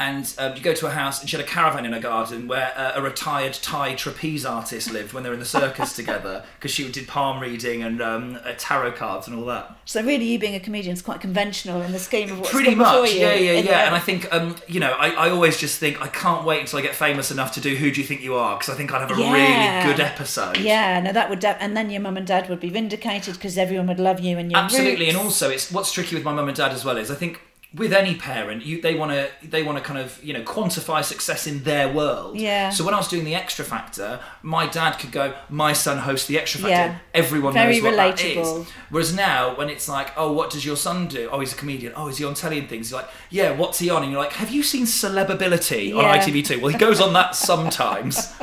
And um, you go to a house, and she had a caravan in her garden where uh, a retired Thai trapeze artist lived when they were in the circus together, because she did palm reading and um, uh, tarot cards and all that. So really, you being a comedian is quite conventional in the scheme of what's Pretty much, you. yeah, yeah, yeah. the- And I think, um, you know, I, I always just think I can't wait until I get famous enough to do Who Do You Think You Are? Because I think I'd have a Yeah. really good episode. Yeah, no, that would, de- and then your mum and dad would be vindicated because everyone would love you and your absolutely roots. and also it's what's tricky with my mum and dad as well is i think with any parent you they want to they want to kind of you know quantify success in their world Yeah. so when i was doing the Xtra Factor my dad could go my son hosts the Xtra Factor Yeah. everyone Very knows what that is whereas now when it's like oh what does your son do oh he's a comedian oh is he on telly and things you're like yeah what's he on and you're like have you seen celebability on Yeah. itv2 well he goes on that sometimes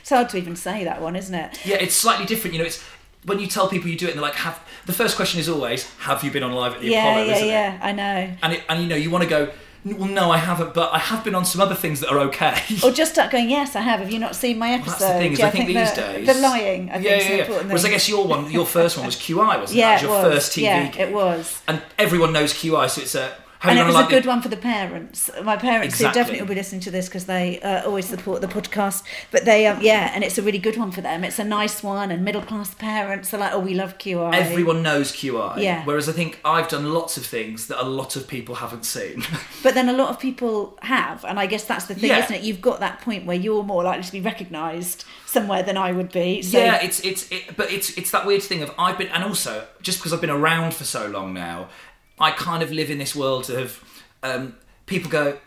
It's hard to even say that one, isn't it? yeah, it's slightly different. You know, it's when you tell people you do it, and they're like, "Have." The first question is always, "Have you been on live at the yeah, Apollo?" yeah, isn't yeah. it? I know. And it, and you know, you want to go. Well, no, I haven't, but I have been on some other things that are okay. Or just start going, yes, I have. Have you not seen my episode? That's the thing is, Yeah, I think, these the, days the lying. I think yeah, is yeah, yeah. important Whereas I guess your one, your first one was QI, wasn't yeah, it? That was it your was. first TV. Yeah, it was. And everyone knows QI, so it's a. And it was on, a like, good one for the parents. My parents who Exactly. definitely will be listening to this because they uh, always support the podcast. But they, um, yeah, and it's a really good one for them. It's a nice one, and middle class parents are like, oh, we love QI. Everyone knows QI. Yeah. Whereas I think I've done lots of things that a lot of people haven't seen. But then a lot of people have, and I guess that's the thing, Yeah. isn't it? You've got that point where you're more likely to be recognised somewhere than I would be. So, yeah, it's it's it, but it's it's that weird thing of I've been and also just because I've been around for so long now, I kind of live in this world of um, people go.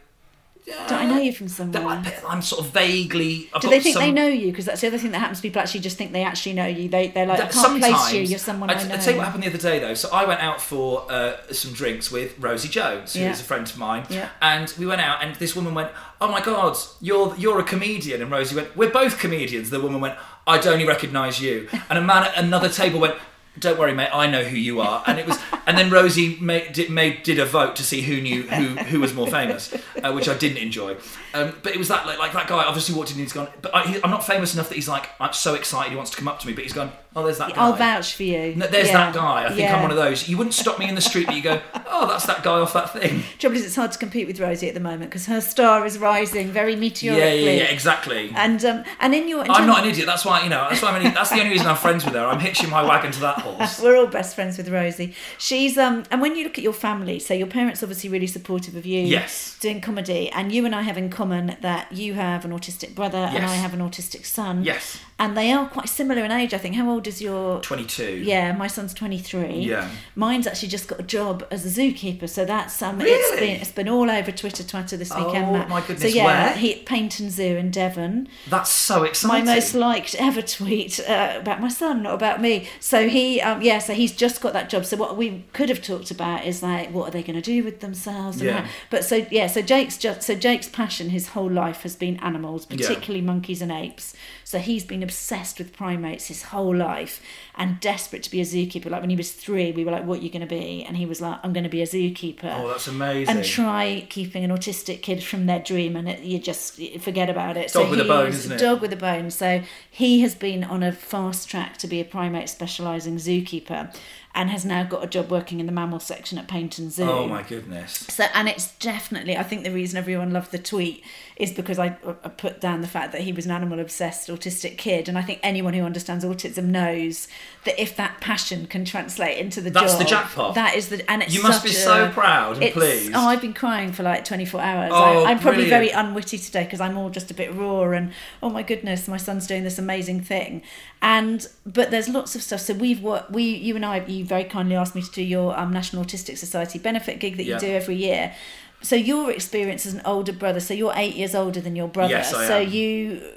Don't I know you from somewhere? I, I'm sort of vaguely. I've Do they think some, they know you? Because that's the other thing that happens. People actually just think they actually know you. They, they're like, I can't place you. You're someone I, I'd- know. I'd tell you what happened the other day though. So I went out for uh, some drinks with Rosie Jones, who is Yeah. a friend of mine, Yeah. and we went out, and this woman went, "Oh my God, you're you're a comedian," and Rosie went, "We're both comedians." The woman went, "I'd only recognise you," and a man at another table went. Don't worry, mate. I know who you are, and it was. And then Rosie made did, made did a vote to see who knew who who was more famous, uh, which I didn't enjoy. Um, but it was that like, like that guy obviously walked in and he's gone. But I, I'm not famous enough that he's like I'm so excited he wants to come up to me. But he's gone. Oh, there's that guy. I'll vouch for you. No, there's Yeah. that guy. I think Yeah. I'm one of those. You wouldn't stop me in the street, but you go, oh, that's that guy off that thing. Trouble is, it's hard to compete with Rosie at the moment because her star is rising very meteorically. yeah, yeah, exactly. And um, and in your, in I'm not an idiot. That's why you know. That's why I'm. An, that's the only reason I'm friends with her. I'm hitching my wagon to that horse. We're all best friends with Rosie. She's um, and when you look at your family, so your parents obviously really supportive of you. Yes. Doing comedy, and you and I have in common that you have an autistic brother and I have an autistic son. Yes. And they are quite similar in age. I think. How old is your? 22. Yeah, my son's twenty three. Yeah. Mine's actually just got a job as a zookeeper, so that's um, it's Really? been it's been all over Twitter, Twitter this Oh, weekend. Matt. my goodness! So yeah, where? he Paignton Zoo in Devon That's so exciting. my most liked ever tweet uh, about my son, not about me. So he, um, yeah, so he's just got that job. So what we could have talked about is like, what are they going to do with themselves? And Yeah. how- But so yeah, so Jake's just so Jake's passion his whole life has been animals, Yeah. particularly monkeys and apes. So he's been obsessed with primates his whole life and desperate to be a zookeeper. Like when he was three, we were like, "What are you going to be?" And he was like, "I'm going to be a zookeeper." Oh, that's amazing. and try keeping an autistic kid from their dream and it, you just forget about it Dog with a bone, is- isn't it? dog with a bone so he has been on a fast track to be a primate specialising zookeeper and has now got a job working in the mammal section at Paignton Zoo oh my goodness. so and it's definitely I think the reason everyone loved the tweet is because I, I put down the fact that he was an animal obsessed autistic kid and I think anyone who understands autism knows that if that passion can translate into the That's job the jackpot. that is the and it's You must be a- so proud and pleased. oh I've been crying for like 24 hours Oh, I, I'm probably very unwitty today because I'm all just a bit raw and oh my goodness my son's doing this amazing thing and but there's lots of stuff so we've worked we you and I you very kindly asked me to do your um, National Autistic Society benefit gig that you Yeah. do every year so your experience as an older brother so you're eight years older than your brother Yes, I so am. you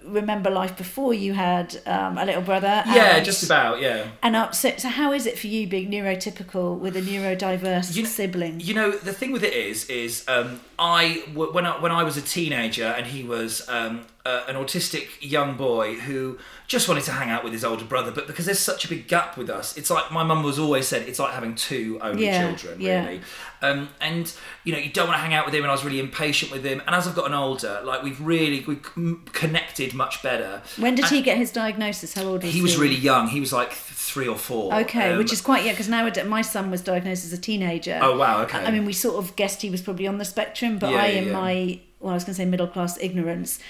remember life before you had um, a little brother Yeah, and- just about. Yeah. and uh, so, so how is it for you being neurotypical with a neurodiverse You- sibling You know, the thing with it is, is um, I when I when I was a teenager and he was um, uh, an autistic young boy who just wanted to hang out with his older brother, but because there's such a big gap with us, it's like my mum was always said, it's like having two only Yeah, children, yeah. really. Um, and you know, you don't want to hang out with him, and I was really impatient with him. And as I've gotten older, like we've really we connected much better. when did And he get his diagnosis how old was He He was really young. He was like th- three or four. Okay, Um, which is quite yeah, because now my son was diagnosed as a teenager. Oh, wow, okay. I mean, we sort of guessed he was probably on the spectrum, but Yeah, I, yeah, in yeah. my well, I was going to say middle class ignorance.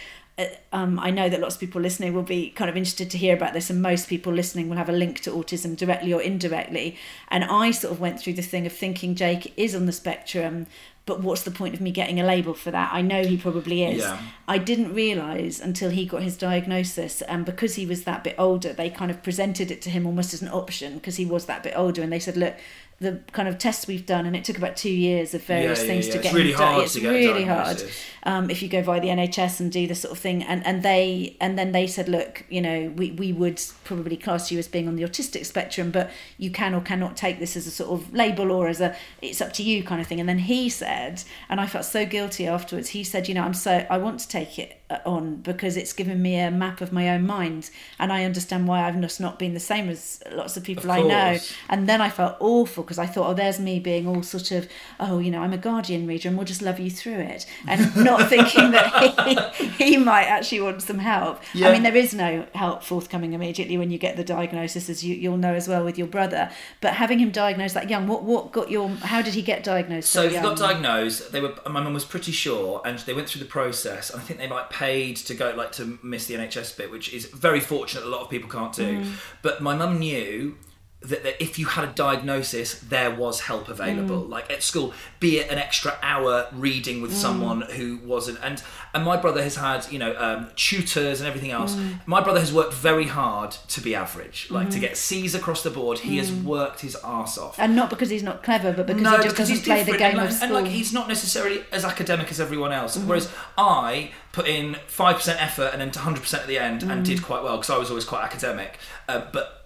Uh, um, I know that lots of people listening will be kind of interested to hear about this, and most people listening will have a link to autism directly or indirectly. And I sort of went through the thing of thinking Jake is on the spectrum, but what's the point of me getting a label for that? I know he probably is. Yeah. I didn't realise until he got his diagnosis, and because he was that bit older, they kind of presented it to him almost as an option because he was that bit older, and they said, "Look, the kind of tests we've done, and it took about two years of various Yeah, yeah, things yeah. to It's get really hard It's really hard um, if you go via the NHS and do this sort of thing. And and they and then they said, look, you know, we we would probably class you as being on the autistic spectrum, but you can or cannot take this as a sort of label or as a it's up to you kind of thing. And then he said, and I felt so guilty afterwards. He said, you know, I'm so I want to take it Uh, on because it's given me a map of my own mind and I understand why I've just not been the same as lots of people Of I know. And then I felt awful because I thought, oh, there's me being all sort of, oh, you know, I'm a Guardian reader and we'll just love you through it. And not thinking that he, he might actually want some help. Yeah. I mean, there is no help forthcoming immediately when you get the diagnosis, as you, you'll know as well with your brother. But having him diagnosed that young, what, what got your, how did he get diagnosed so, So he got diagnosed. They were. My mum was pretty sure, and they went through the process. And I think they like paid to go like to miss the NHS bit, which is very fortunate. A lot of people can't do. Mm. But my mum knew. That, that if you had a diagnosis, there was help available. Mm. Like at school, be it an extra hour reading with Mm. someone who wasn't. And and my brother has had you know um, tutors and everything else. Mm. My brother has worked very hard to be average, like Mm-hmm. to get C's across the board. He has worked his arse off and not because he's not clever, but because no, he just because doesn't play the game and like, of school. and like he's not necessarily as academic as everyone else. Mm-hmm. Whereas I put in five percent effort and then hundred percent at the end and Mm. did quite well because I was always quite academic, uh, but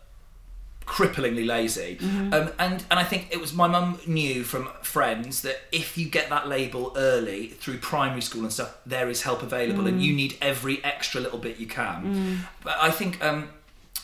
cripplingly lazy. Mm-hmm. Um, and and I think it was my mum knew from friends that if you get that label early through primary school and stuff, there is help available, Mm. and you need every extra little bit you can. But I think. Um,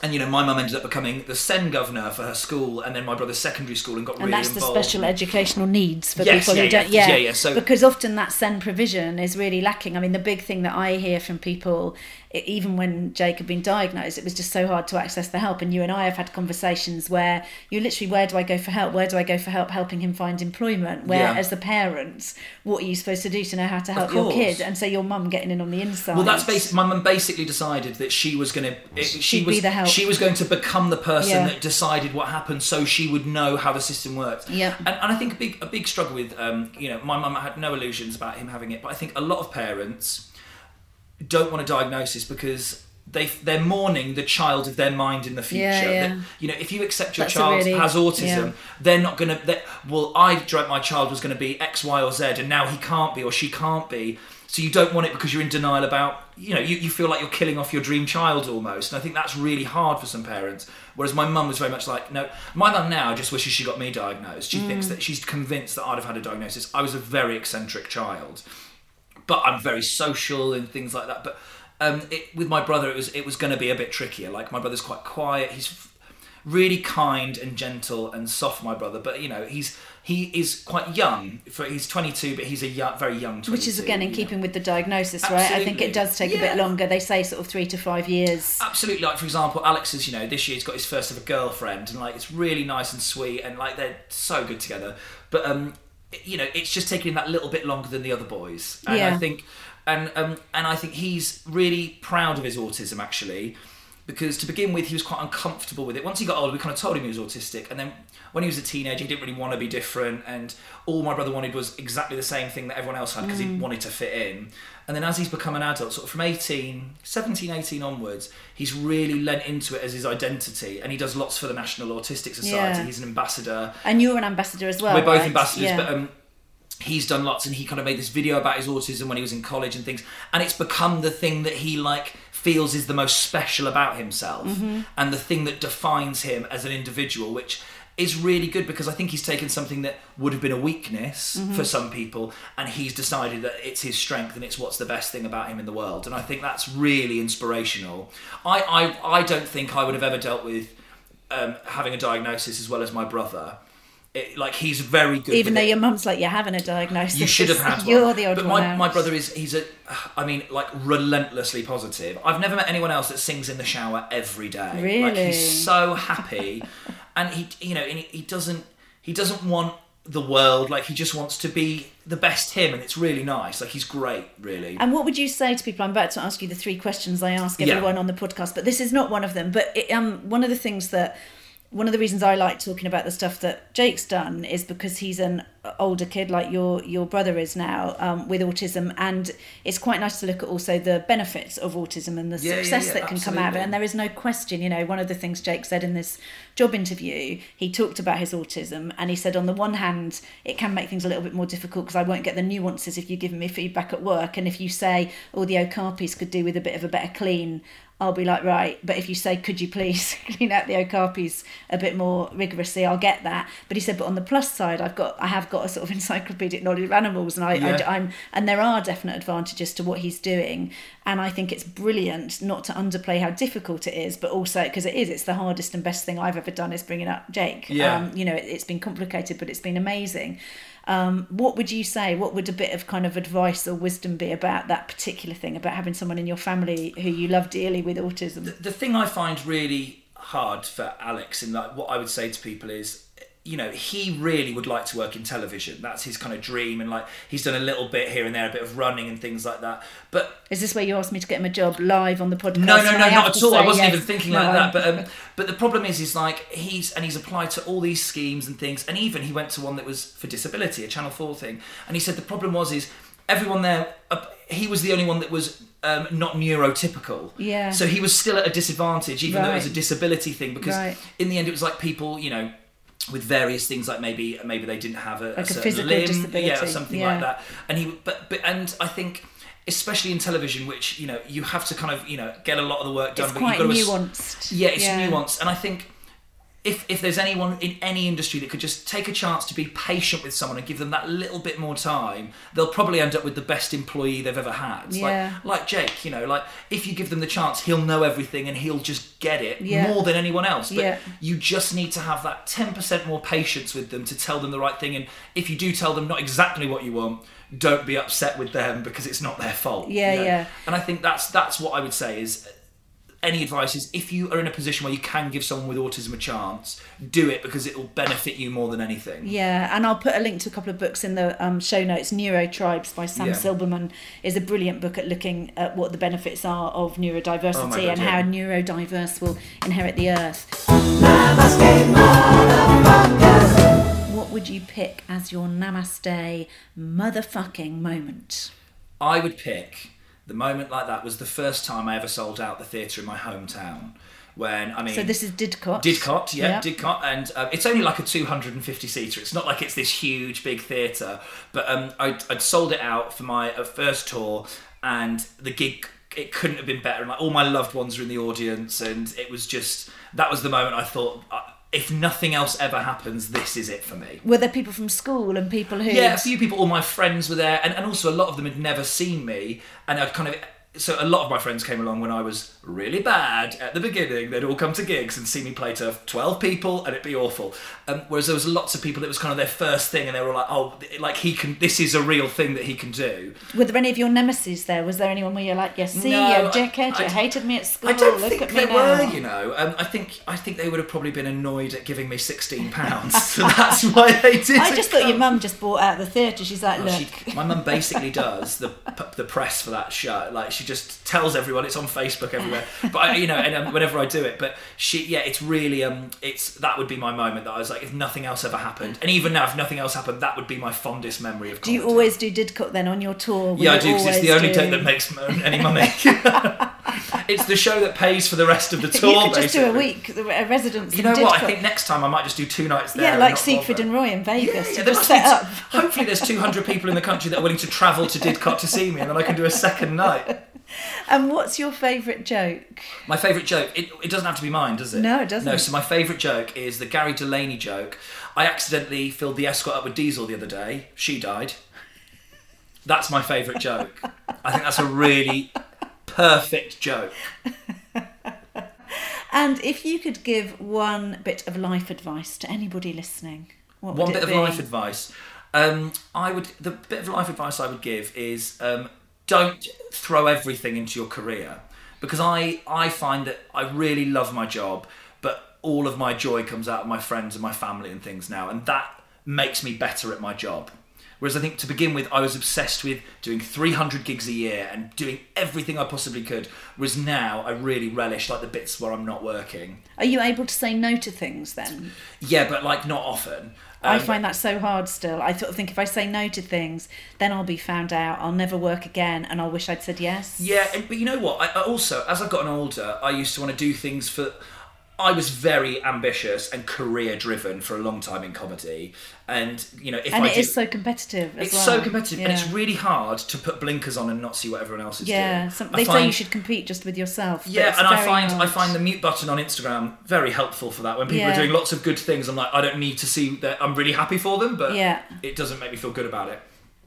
and you know, my mum ended up becoming the SEN governor for her school, and then my brother's secondary school, and got and really that's the special educational needs for Yes, people yeah, who don't yeah, yeah, yeah, so- because often that SEN provision is really lacking i mean the big thing that i hear from people even when jake had been diagnosed it was just so hard to access the help and you and i have had conversations where you literally where do i go for help where do i go for help helping him find employment where Yeah. as the parents what are you supposed to do to know how to help your kid and so your mum getting in on the inside Well, that's basic. My mum basically decided that she was going to. She She'd was. be the help. She was going to become the person Yeah. that decided what happened, so she would know how the system worked. Yeah. And, and I think a big a big struggle with um, you know my mum had no illusions about him having it, but I think a lot of parents don't want a diagnosis because. They, they're mourning the child of their mind in the future. Yeah, yeah. That, you know, if you accept your That's child really- has autism, yeah. they're not going to. Well, I dreamt my child was going to be X, Y, or Z, and now he can't be or she can't be. So you don't want it because you're in denial about. You know, you, you feel like you're killing off your dream child almost, and I think that's really hard for some parents. Whereas my mum was very much like, no, my mum now just wishes she got me diagnosed. She thinks that she's convinced that I'd have had a diagnosis. I was a very eccentric child but I'm very social and things like that. But um, it, with my brother, it was it was going to be a bit trickier. Like my brother's quite quiet. He's really kind and gentle and soft. My brother, but you know he's he is quite young. For he's 22, but he's a young, very young. 22, which is again in you know. keeping with the diagnosis right i think it does take a bit longer they say sort of three to five years Absolutely, like for example, Alex is you know this year he's got his first ever girlfriend, and like it's really nice and sweet, and like they're so good together. But um, you know, it's just taking him that little bit longer than the other boys, and I think, and um, and I think he's really proud of his autism actually, because to begin with he was quite uncomfortable with it. Once he got older, we kind of told him he was autistic, and then when he was a teenager, he didn't really want to be different, and all my brother wanted was exactly the same thing that everyone else had because he wanted to fit in. And then as he's become an adult, sort of from 18, 17, 18 onwards, he's really lent into it as his identity, and he does lots for the National Autistic Society. Yeah. He's an ambassador. and you're an ambassador as well We're both right? ambassadors, Yeah. but um, he's done lots, and he kind of made this video about his autism when he was in college and things, and it's become the thing that he like feels is the most special about himself, Mm-hmm. and the thing that defines him as an individual, which is really good because I think he's taken something that would have been a weakness Mm-hmm. for some people, and he's decided that it's his strength and it's what's the best thing about him in the world, and I think that's really inspirational. I I, I don't think I would have ever dealt with um, having a diagnosis as well as my brother. It, like he's very good. even though it. your mum's like you're having a diagnosis You should have had one. you're the odd but one my, out. my brother is he's a I mean like relentlessly positive. I've never met anyone else that sings in the shower every day. Like Really? he's so happy and he you know and he, he doesn't he doesn't want the world like he just wants to be the best him and it's really nice. Like he's great really. And what would you say to people? I'm about to ask you the three questions I ask Yeah. everyone on the podcast, but this is not one of them. But it, um, one of the things that, one of the reasons I like talking about the stuff that Jake's done is because he's an older kid, like your your brother is now, um, with autism, and it's quite nice to look at also the benefits of autism and the Yeah, yeah, success yeah, that can come out of it. And there is no question, you know, one of the things Jake said in this job interview, he talked about his autism and he said, on the one hand, it can make things a little bit more difficult because I won't get the nuances if you're giving me feedback at work. And if you say, oh, the okapis could do with a bit of a better clean, I'll be like, right. But if you say, could you please clean out the okapis a bit more rigorously, I'll get that. But he said, but on the plus side, I've got, I have got a sort of encyclopedic knowledge of animals, and I, Yeah. I, am and there are definite advantages to what he's doing, and I think it's brilliant not to underplay how difficult it is, but also because it is, it's the hardest and best thing I've ever done is bringing up Jake. Yeah. Um, you know, it, it's been complicated, but it's been amazing. Um, what would you say? What would a bit of kind of advice or wisdom be about that particular thing, about having someone in your family who you love dearly with autism? the thing I find really hard for Alex, and like what I would say to people is, you know, he really would like to work in television. That's his kind of dream, and like he's done a little bit here and there, a bit of running and things like that. But Is this where you asked me to get him a job live on the podcast? no, no, no, not at all. I wasn't yes. even thinking No, like that. But um, but the problem is, is like he's and he's applied to all these schemes and things, and even he went to one that was for disability, a Channel Four thing, and he said the problem was is everyone there. Uh, he was the only one that was um, not neurotypical. Yeah. So he was still at a disadvantage, even though it was a disability thing, because Right. in the end it was like people, you know. With various things like maybe maybe they didn't have a, Like a certain physical limb, yeah, or something yeah. like that. And he, but but and I think, especially in television, which you know you have to kind of you know get a lot of the work done. It's but quite you've got to, nuanced. yeah, it's Yeah. nuanced, and I think if if there's anyone in any industry that could just take a chance to be patient with someone and give them that little bit more time, they'll probably end up with the best employee they've ever had. Yeah. Like like Jake, you know, like if you give them the chance, he'll know everything and he'll just get it Yeah. more than anyone else. But Yeah. you just need to have that ten percent more patience with them to tell them the right thing. And if you do tell them not exactly what you want. Don't be upset with them because it's not their fault. you Yeah, know? yeah. And I think that's that's what I would say is any advice is if you are in a position where you can give someone with autism a chance, do it because it will benefit you more than anything. Yeah, and I'll put a link to a couple of books in the um, show notes. Neuro Tribes by Sam Yeah. Silberman is a brilliant book at looking at what the benefits are of neurodiversity Oh God, and yeah. how neurodiverse will inherit the earth. Namaste. What would you pick as your namaste motherfucking moment? I would pick the moment like that was the first time I ever sold out the theatre in my hometown. When I mean, So this is Didcot. Didcot, yeah, Yeah. Didcot, and um, it's only like a 250 seater. It's not like it's this huge big theatre, but um, I'd, I'd sold it out for my uh, first tour, and the gig it couldn't have been better. And like all my loved ones were in the audience, and it was just that was the moment I thought, uh, if nothing else ever happens, this is it for me. Were there people from school and people who? Yeah, a few people, all my friends were there, and, and also a lot of them had never seen me, and I'd kind of. So a lot of my friends came along when I was really bad at the beginning. They'd all come to gigs and see me play to twelve people, and it'd be awful. Um, whereas there was lots of people that was kind of their first thing, and they were all like, "Oh, like he can. This is a real thing that he can do." Were there any of your nemesis there? Was there anyone where you're like, yes, see, No, you dickhead, you hated me at school. I don't Look think at me they now. were, you know. Um, I think I think they would have probably been annoyed at giving me sixteen pounds, so that's why they did. I just thought your mum just bought out the theatre. She's like, Well, look, she, my mum basically does the the press for that show. Like she just tells everyone it's on Facebook everywhere. But I, you know, and um, whenever I do it, but she, yeah, it's really um, it's that would be my moment that I was like, if nothing else ever happened, and even now, if nothing else happened, that would be my fondest memory of. do you comedy. always do Didcot then on your tour? Will Yeah, I do because it's the only do- take that makes any money. it's the show that pays for the rest of the tour. You could just do a week, a residence. You know what? I think next time I might just do two nights there. Yeah, like not Siegfried and Roy in Vegas. Yeah, to there just must be set up. Hopefully, there's 200 people in the country that are willing to travel to Didcot to see me, and then I can do a second night. And what's your favourite joke? My favourite joke. It, it doesn't have to be mine, does it? No, it doesn't. No. So my favourite joke is the Gary Delaney joke. I accidentally filled the Escort up with diesel the other day. She died. That's my favourite joke. I think that's a really perfect joke. And if you could give one bit of life advice to anybody listening, what would One it bit of be? life advice. Um, I would. The bit of life advice I would give is um, don't throw everything into your career because I I find that I really love my job, but all of my joy comes out of my friends and my family and things now, and that makes me better at my job. Whereas I think to begin with, I was obsessed with doing 300 gigs a year and doing everything I possibly could. Whereas now, I really relish like the bits where I'm not working. Are you able to say no to things then? Yeah, but like not often. I Um, find that so hard still. I sort of think if I say no to things, then I'll be found out. I'll never work again, and I'll wish I'd said yes. Yeah, but you know what? I, I also, as I've gotten older, I used to want to do things for. I was very ambitious and career driven for a long time in comedy, and you know if and I it do, is so competitive as it's well. so competitive, and it's really hard to put blinkers on and not see what everyone else is yeah. doing. Yeah, they say you should compete just with yourself. Yeah, and I find I find the mute button on Instagram very helpful for that. When people Yeah. are doing lots of good things, I'm like, I don't need to see that. I'm really happy for them, but Yeah. it doesn't make me feel good about it.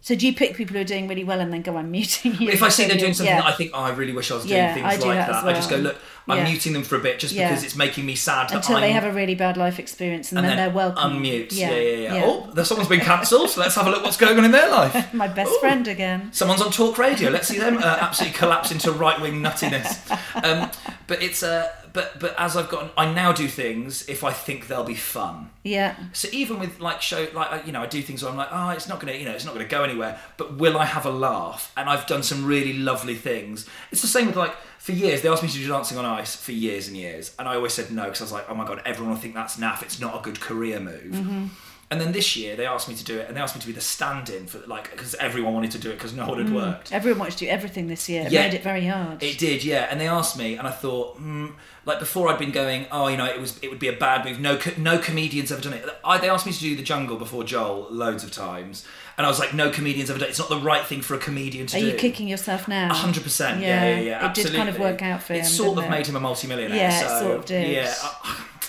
So do you pick people who are doing really well and then go, I'm muting you? If I see they're doing something yeah. that I think, oh, I really wish I was doing Yeah, things do like that that, as I just go, look, I'm Yeah. muting them for a bit just because it's making me sad that Until I'm they have a really bad life experience and, and then, then they're welcome. unmute. Yeah, Yeah, yeah. Oh, there's someone's been cancelled, so let's have a look what's going on in their life. My best Ooh. friend again. Someone's on talk radio. Let's see them uh, absolutely collapse into right wing nuttiness. Um, but it's uh, but but as I've gotten, I now do things if I think they'll be fun. Yeah. So even with like show, like uh, you know, I do things where I'm like, oh, it's not gonna, you know, it's not gonna go anywhere. But will I have a laugh? And I've done some really lovely things. It's the same with like for years they asked me to do dancing on ice for years and years, and I always said no because I was like, oh my god, everyone will think that's naff. It's not a good career move. And then this year they asked me to do it, and they asked me to be the stand-in for like because everyone wanted to do it because no one had worked. Everyone wanted to do everything this year. It Yeah. made it very hard. It did, yeah. And they asked me, and I thought, hmm, like before, I'd been going, oh, you know, it was, it would be a bad move. No, no comedians ever done it. I, they asked me to do the jungle before Joel loads of times, and I was like, no comedians ever done it. It's not the right thing for a comedian to Are do. Are you kicking yourself now? A hundred percent. Yeah, yeah, yeah. It did kind of work out for him. It sort of it? made him a multimillionaire. Yeah, it sort of did. Yeah.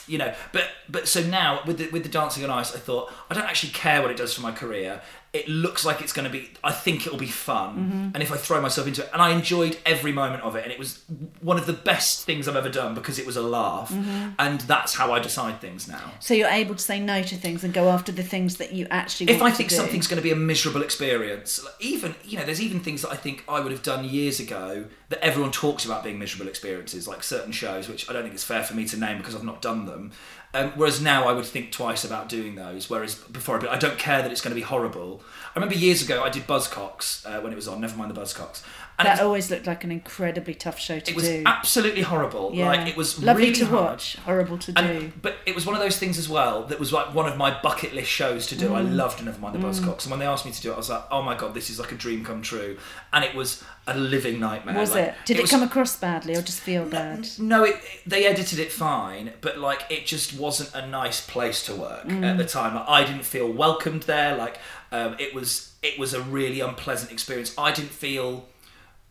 You know, but but so now with the with the dancing on ice, I thought I don't actually care what it does for my career. It looks like it's going to be. I think it'll be fun, Mm-hmm. and if I throw myself into it, and I enjoyed every moment of it, and it was one of the best things I've ever done because it was a laugh, Mm-hmm. and that's how I decide things now. So you're able to say no to things and go after the things that you actually if I think do. something's going to be a miserable experience, like, even you know, there's even things that I think I would have done years ago that everyone talks about being miserable experiences, like certain shows, which I don't think it's fair for me to name because I've not done them. Um, whereas now I would think twice about doing those. Whereas before, I, don't care that it's going to be horrible. I remember years ago I did Buzzcocks uh, when it was on. Never mind the Buzzcocks. And that was, always looked like an incredibly tough show to do. it was do. absolutely horrible. yeah. Like it was lovely really to hard. watch, horrible to do. But it was one of those things as well that was like one of my bucket list shows to do. I Mm. loved Never Mind the Buzzcocks, and when they asked me to do it, I was like, "Oh my god, this is like a dream come true!" And it was a living nightmare. was Like, it? Did it, was- come across badly or just feel bad? No, it, they edited it fine, but like it just wasn't a nice place to work Mm. at the time. Like, I didn't feel welcomed there. Like um, it was, it was a really unpleasant experience. I didn't feel.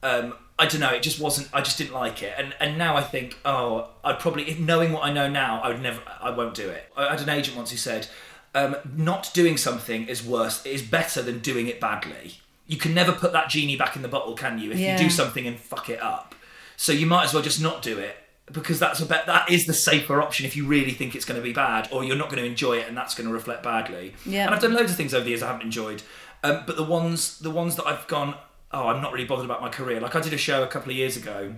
Um, I don't know. It just wasn't. I just didn't like it. And and now I think, oh, I'd probably, if knowing what I know now, I would never. I won't do it. I had an agent once who said, um, not doing something is worse. Is better than doing it badly. You can never put that genie back in the bottle, can you? If Yeah. you do something and fuck it up, so you might as well just not do it because that's a bet. That is the safer option if you really think it's going to be bad, or you're not going to enjoy it, and that's going to reflect badly. Yeah. And I've done loads of things over the years I haven't enjoyed, um, but the ones the ones that I've gone, oh, I'm not really bothered about my career. Like I did a show a couple of years ago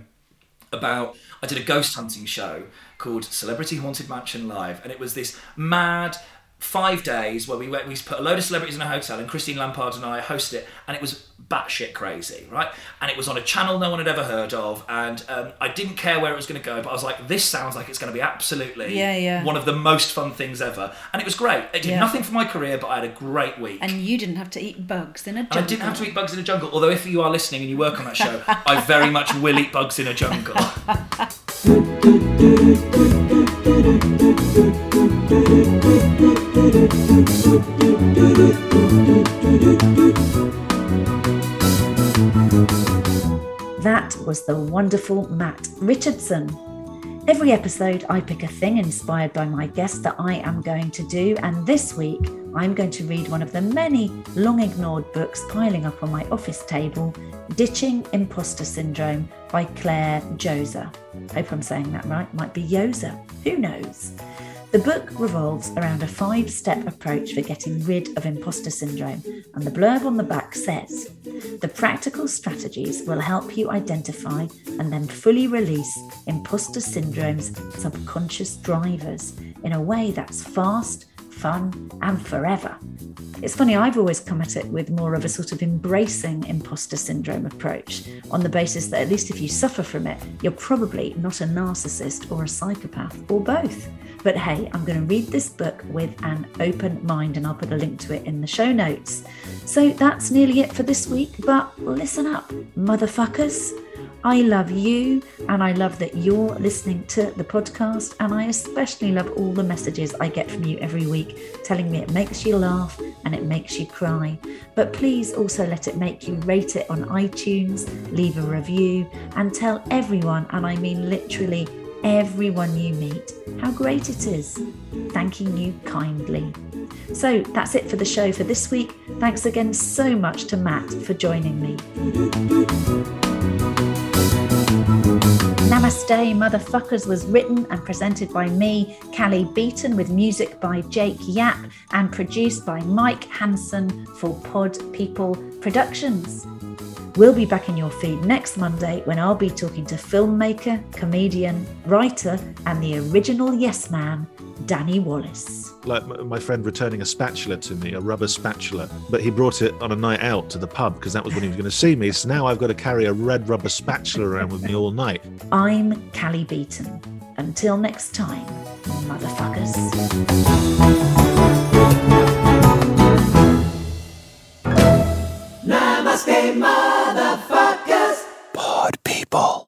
about I did a ghost hunting show called Celebrity Haunted Mansion Live, and it was this mad five days where we went, we put a load of celebrities in a hotel, and Christine Lampard and I hosted it, and it was batshit crazy, right? And it was on a channel no one had ever heard of, and um, I didn't care where it was going to go, but I was like, this sounds like it's going to be absolutely Yeah, yeah. one of the most fun things ever, and it was great. It did Yeah. nothing for my career, but I had a great week. And you didn't have to eat bugs in a jungle. And I didn't have to eat bugs in a jungle. Although, if you are listening and you work on that show, I very much will eat bugs in a jungle. That was the wonderful Matt Richardson. Every episode, I pick a thing inspired by my guest that I am going to do, and this week, I'm going to read one of the many long ignored books piling up on my office table Ditching Imposter Syndrome by Clare Josa. Hope I'm saying that right, might be Yoza, who knows? The book revolves around a five step approach for getting rid of imposter syndrome, and the blurb on the back says The practical strategies will help you identify and then fully release imposter syndrome's subconscious drivers in a way that's fast, fun, and forever. It's funny, I've always come at it with more of a sort of embracing imposter syndrome approach on the basis that at least if you suffer from it, you're probably not a narcissist or a psychopath or both. But hey, I'm going to read this book with an open mind and I'll put a link to it in the show notes. So that's nearly it for this week, but listen up, motherfuckers. I love you and I love that you're listening to the podcast. And I especially love all the messages I get from you every week telling me it makes you laugh and it makes you cry. But please also let it make you rate it on iTunes, leave a review, and tell everyone, and I mean literally everyone you meet, how great it is. Thanking you kindly. So that's it for the show for this week. Thanks again so much to Matt for joining me. Namaste Motherfuckers was written and presented by me, Cally Beaton, with music by Jake Yap and produced by Mike Hanson for Pod People Productions. We'll be back in your feed next Monday when I'll be talking to filmmaker, comedian, writer, and the original Yes Man, Danny Wallace. Like my friend returning a spatula to me, a rubber spatula, but he brought it on a night out to the pub because that was when he was going to see me. So now I've got to carry a red rubber spatula around with me all night. I'm Cally Beaton. Until next time, motherfuckers. Namaste, motherfuckers. Pod people.